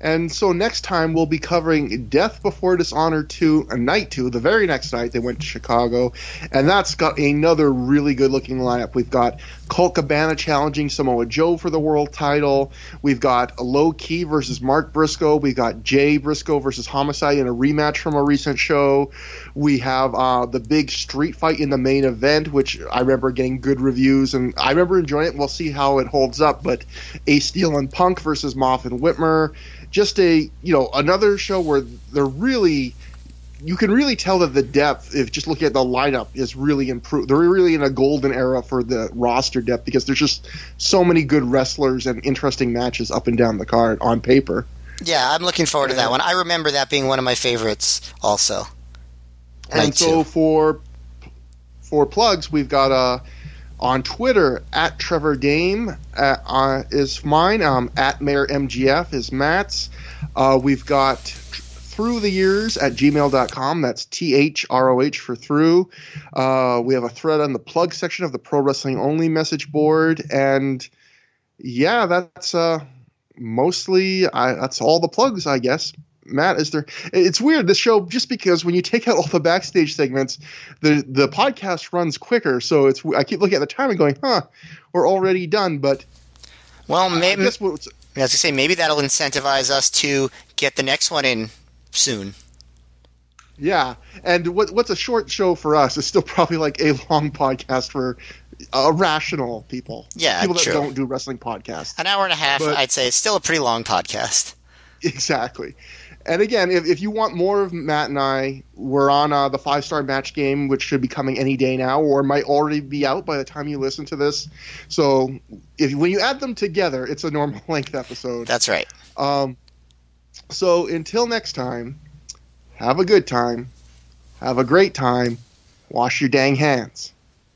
[SPEAKER 1] And so next time we'll be covering Death Before Dishonor 2, a night 2. The very next night they went to Chicago. And that's got another really good looking lineup. We've got Colt Cabana challenging Samoa Joe for the world title. We've got Low Ki versus Mark Briscoe. We've got Jay Briscoe versus Homicide in a rematch from a recent show. We have uh, the big street fight in the main event, which I remember getting good reviews. And I remember enjoying it. We'll see how it holds up. But Ace Steel and Punk versus Moth and Whitmer just a you know another show where they're really you can really tell that the depth if just looking at the lineup is really improved they're really in a golden era for the roster depth because there's just so many good wrestlers and interesting matches up and down the card on paper
[SPEAKER 2] Yeah, I'm looking forward to that one. I remember that being one of my favorites, also.
[SPEAKER 1] And
[SPEAKER 2] Night
[SPEAKER 1] so
[SPEAKER 2] two.
[SPEAKER 1] for for plugs we've got uh on Twitter at Trevor Dame uh, uh, is mine. Um, at Mayor MGF is Matt's. Uh, we've got through the years at gmail.com. That's T H R O H for through. Uh, we have a thread on the plug section of the Pro Wrestling Only message board. And yeah, that's uh, mostly, I, that's all the plugs, I guess. Matt, is there? It's weird this show just because when you take out all the backstage segments, the the podcast runs quicker. So it's I keep looking at the time and going, huh, we're already done. But
[SPEAKER 2] Well, maybe
[SPEAKER 1] what's,
[SPEAKER 2] I was say maybe that'll incentivize us to get the next one in soon.
[SPEAKER 1] yeah, and what what's a short show for us is still probably like a long podcast for uh, rational people.
[SPEAKER 2] Yeah,
[SPEAKER 1] people that
[SPEAKER 2] true.
[SPEAKER 1] don't do wrestling podcasts.
[SPEAKER 2] An hour and a half,
[SPEAKER 1] But-
[SPEAKER 2] I'd say, is still a pretty long podcast.
[SPEAKER 1] Exactly. And again, if, if you want more of Matt and I, we're on uh, the five star match game, which should be coming any day now, or might already be out by the time you listen to this. So if when you add them together, it's a normal length episode.
[SPEAKER 2] That's right.
[SPEAKER 1] Um, so until next time, have a good time, have a great time, wash your dang hands.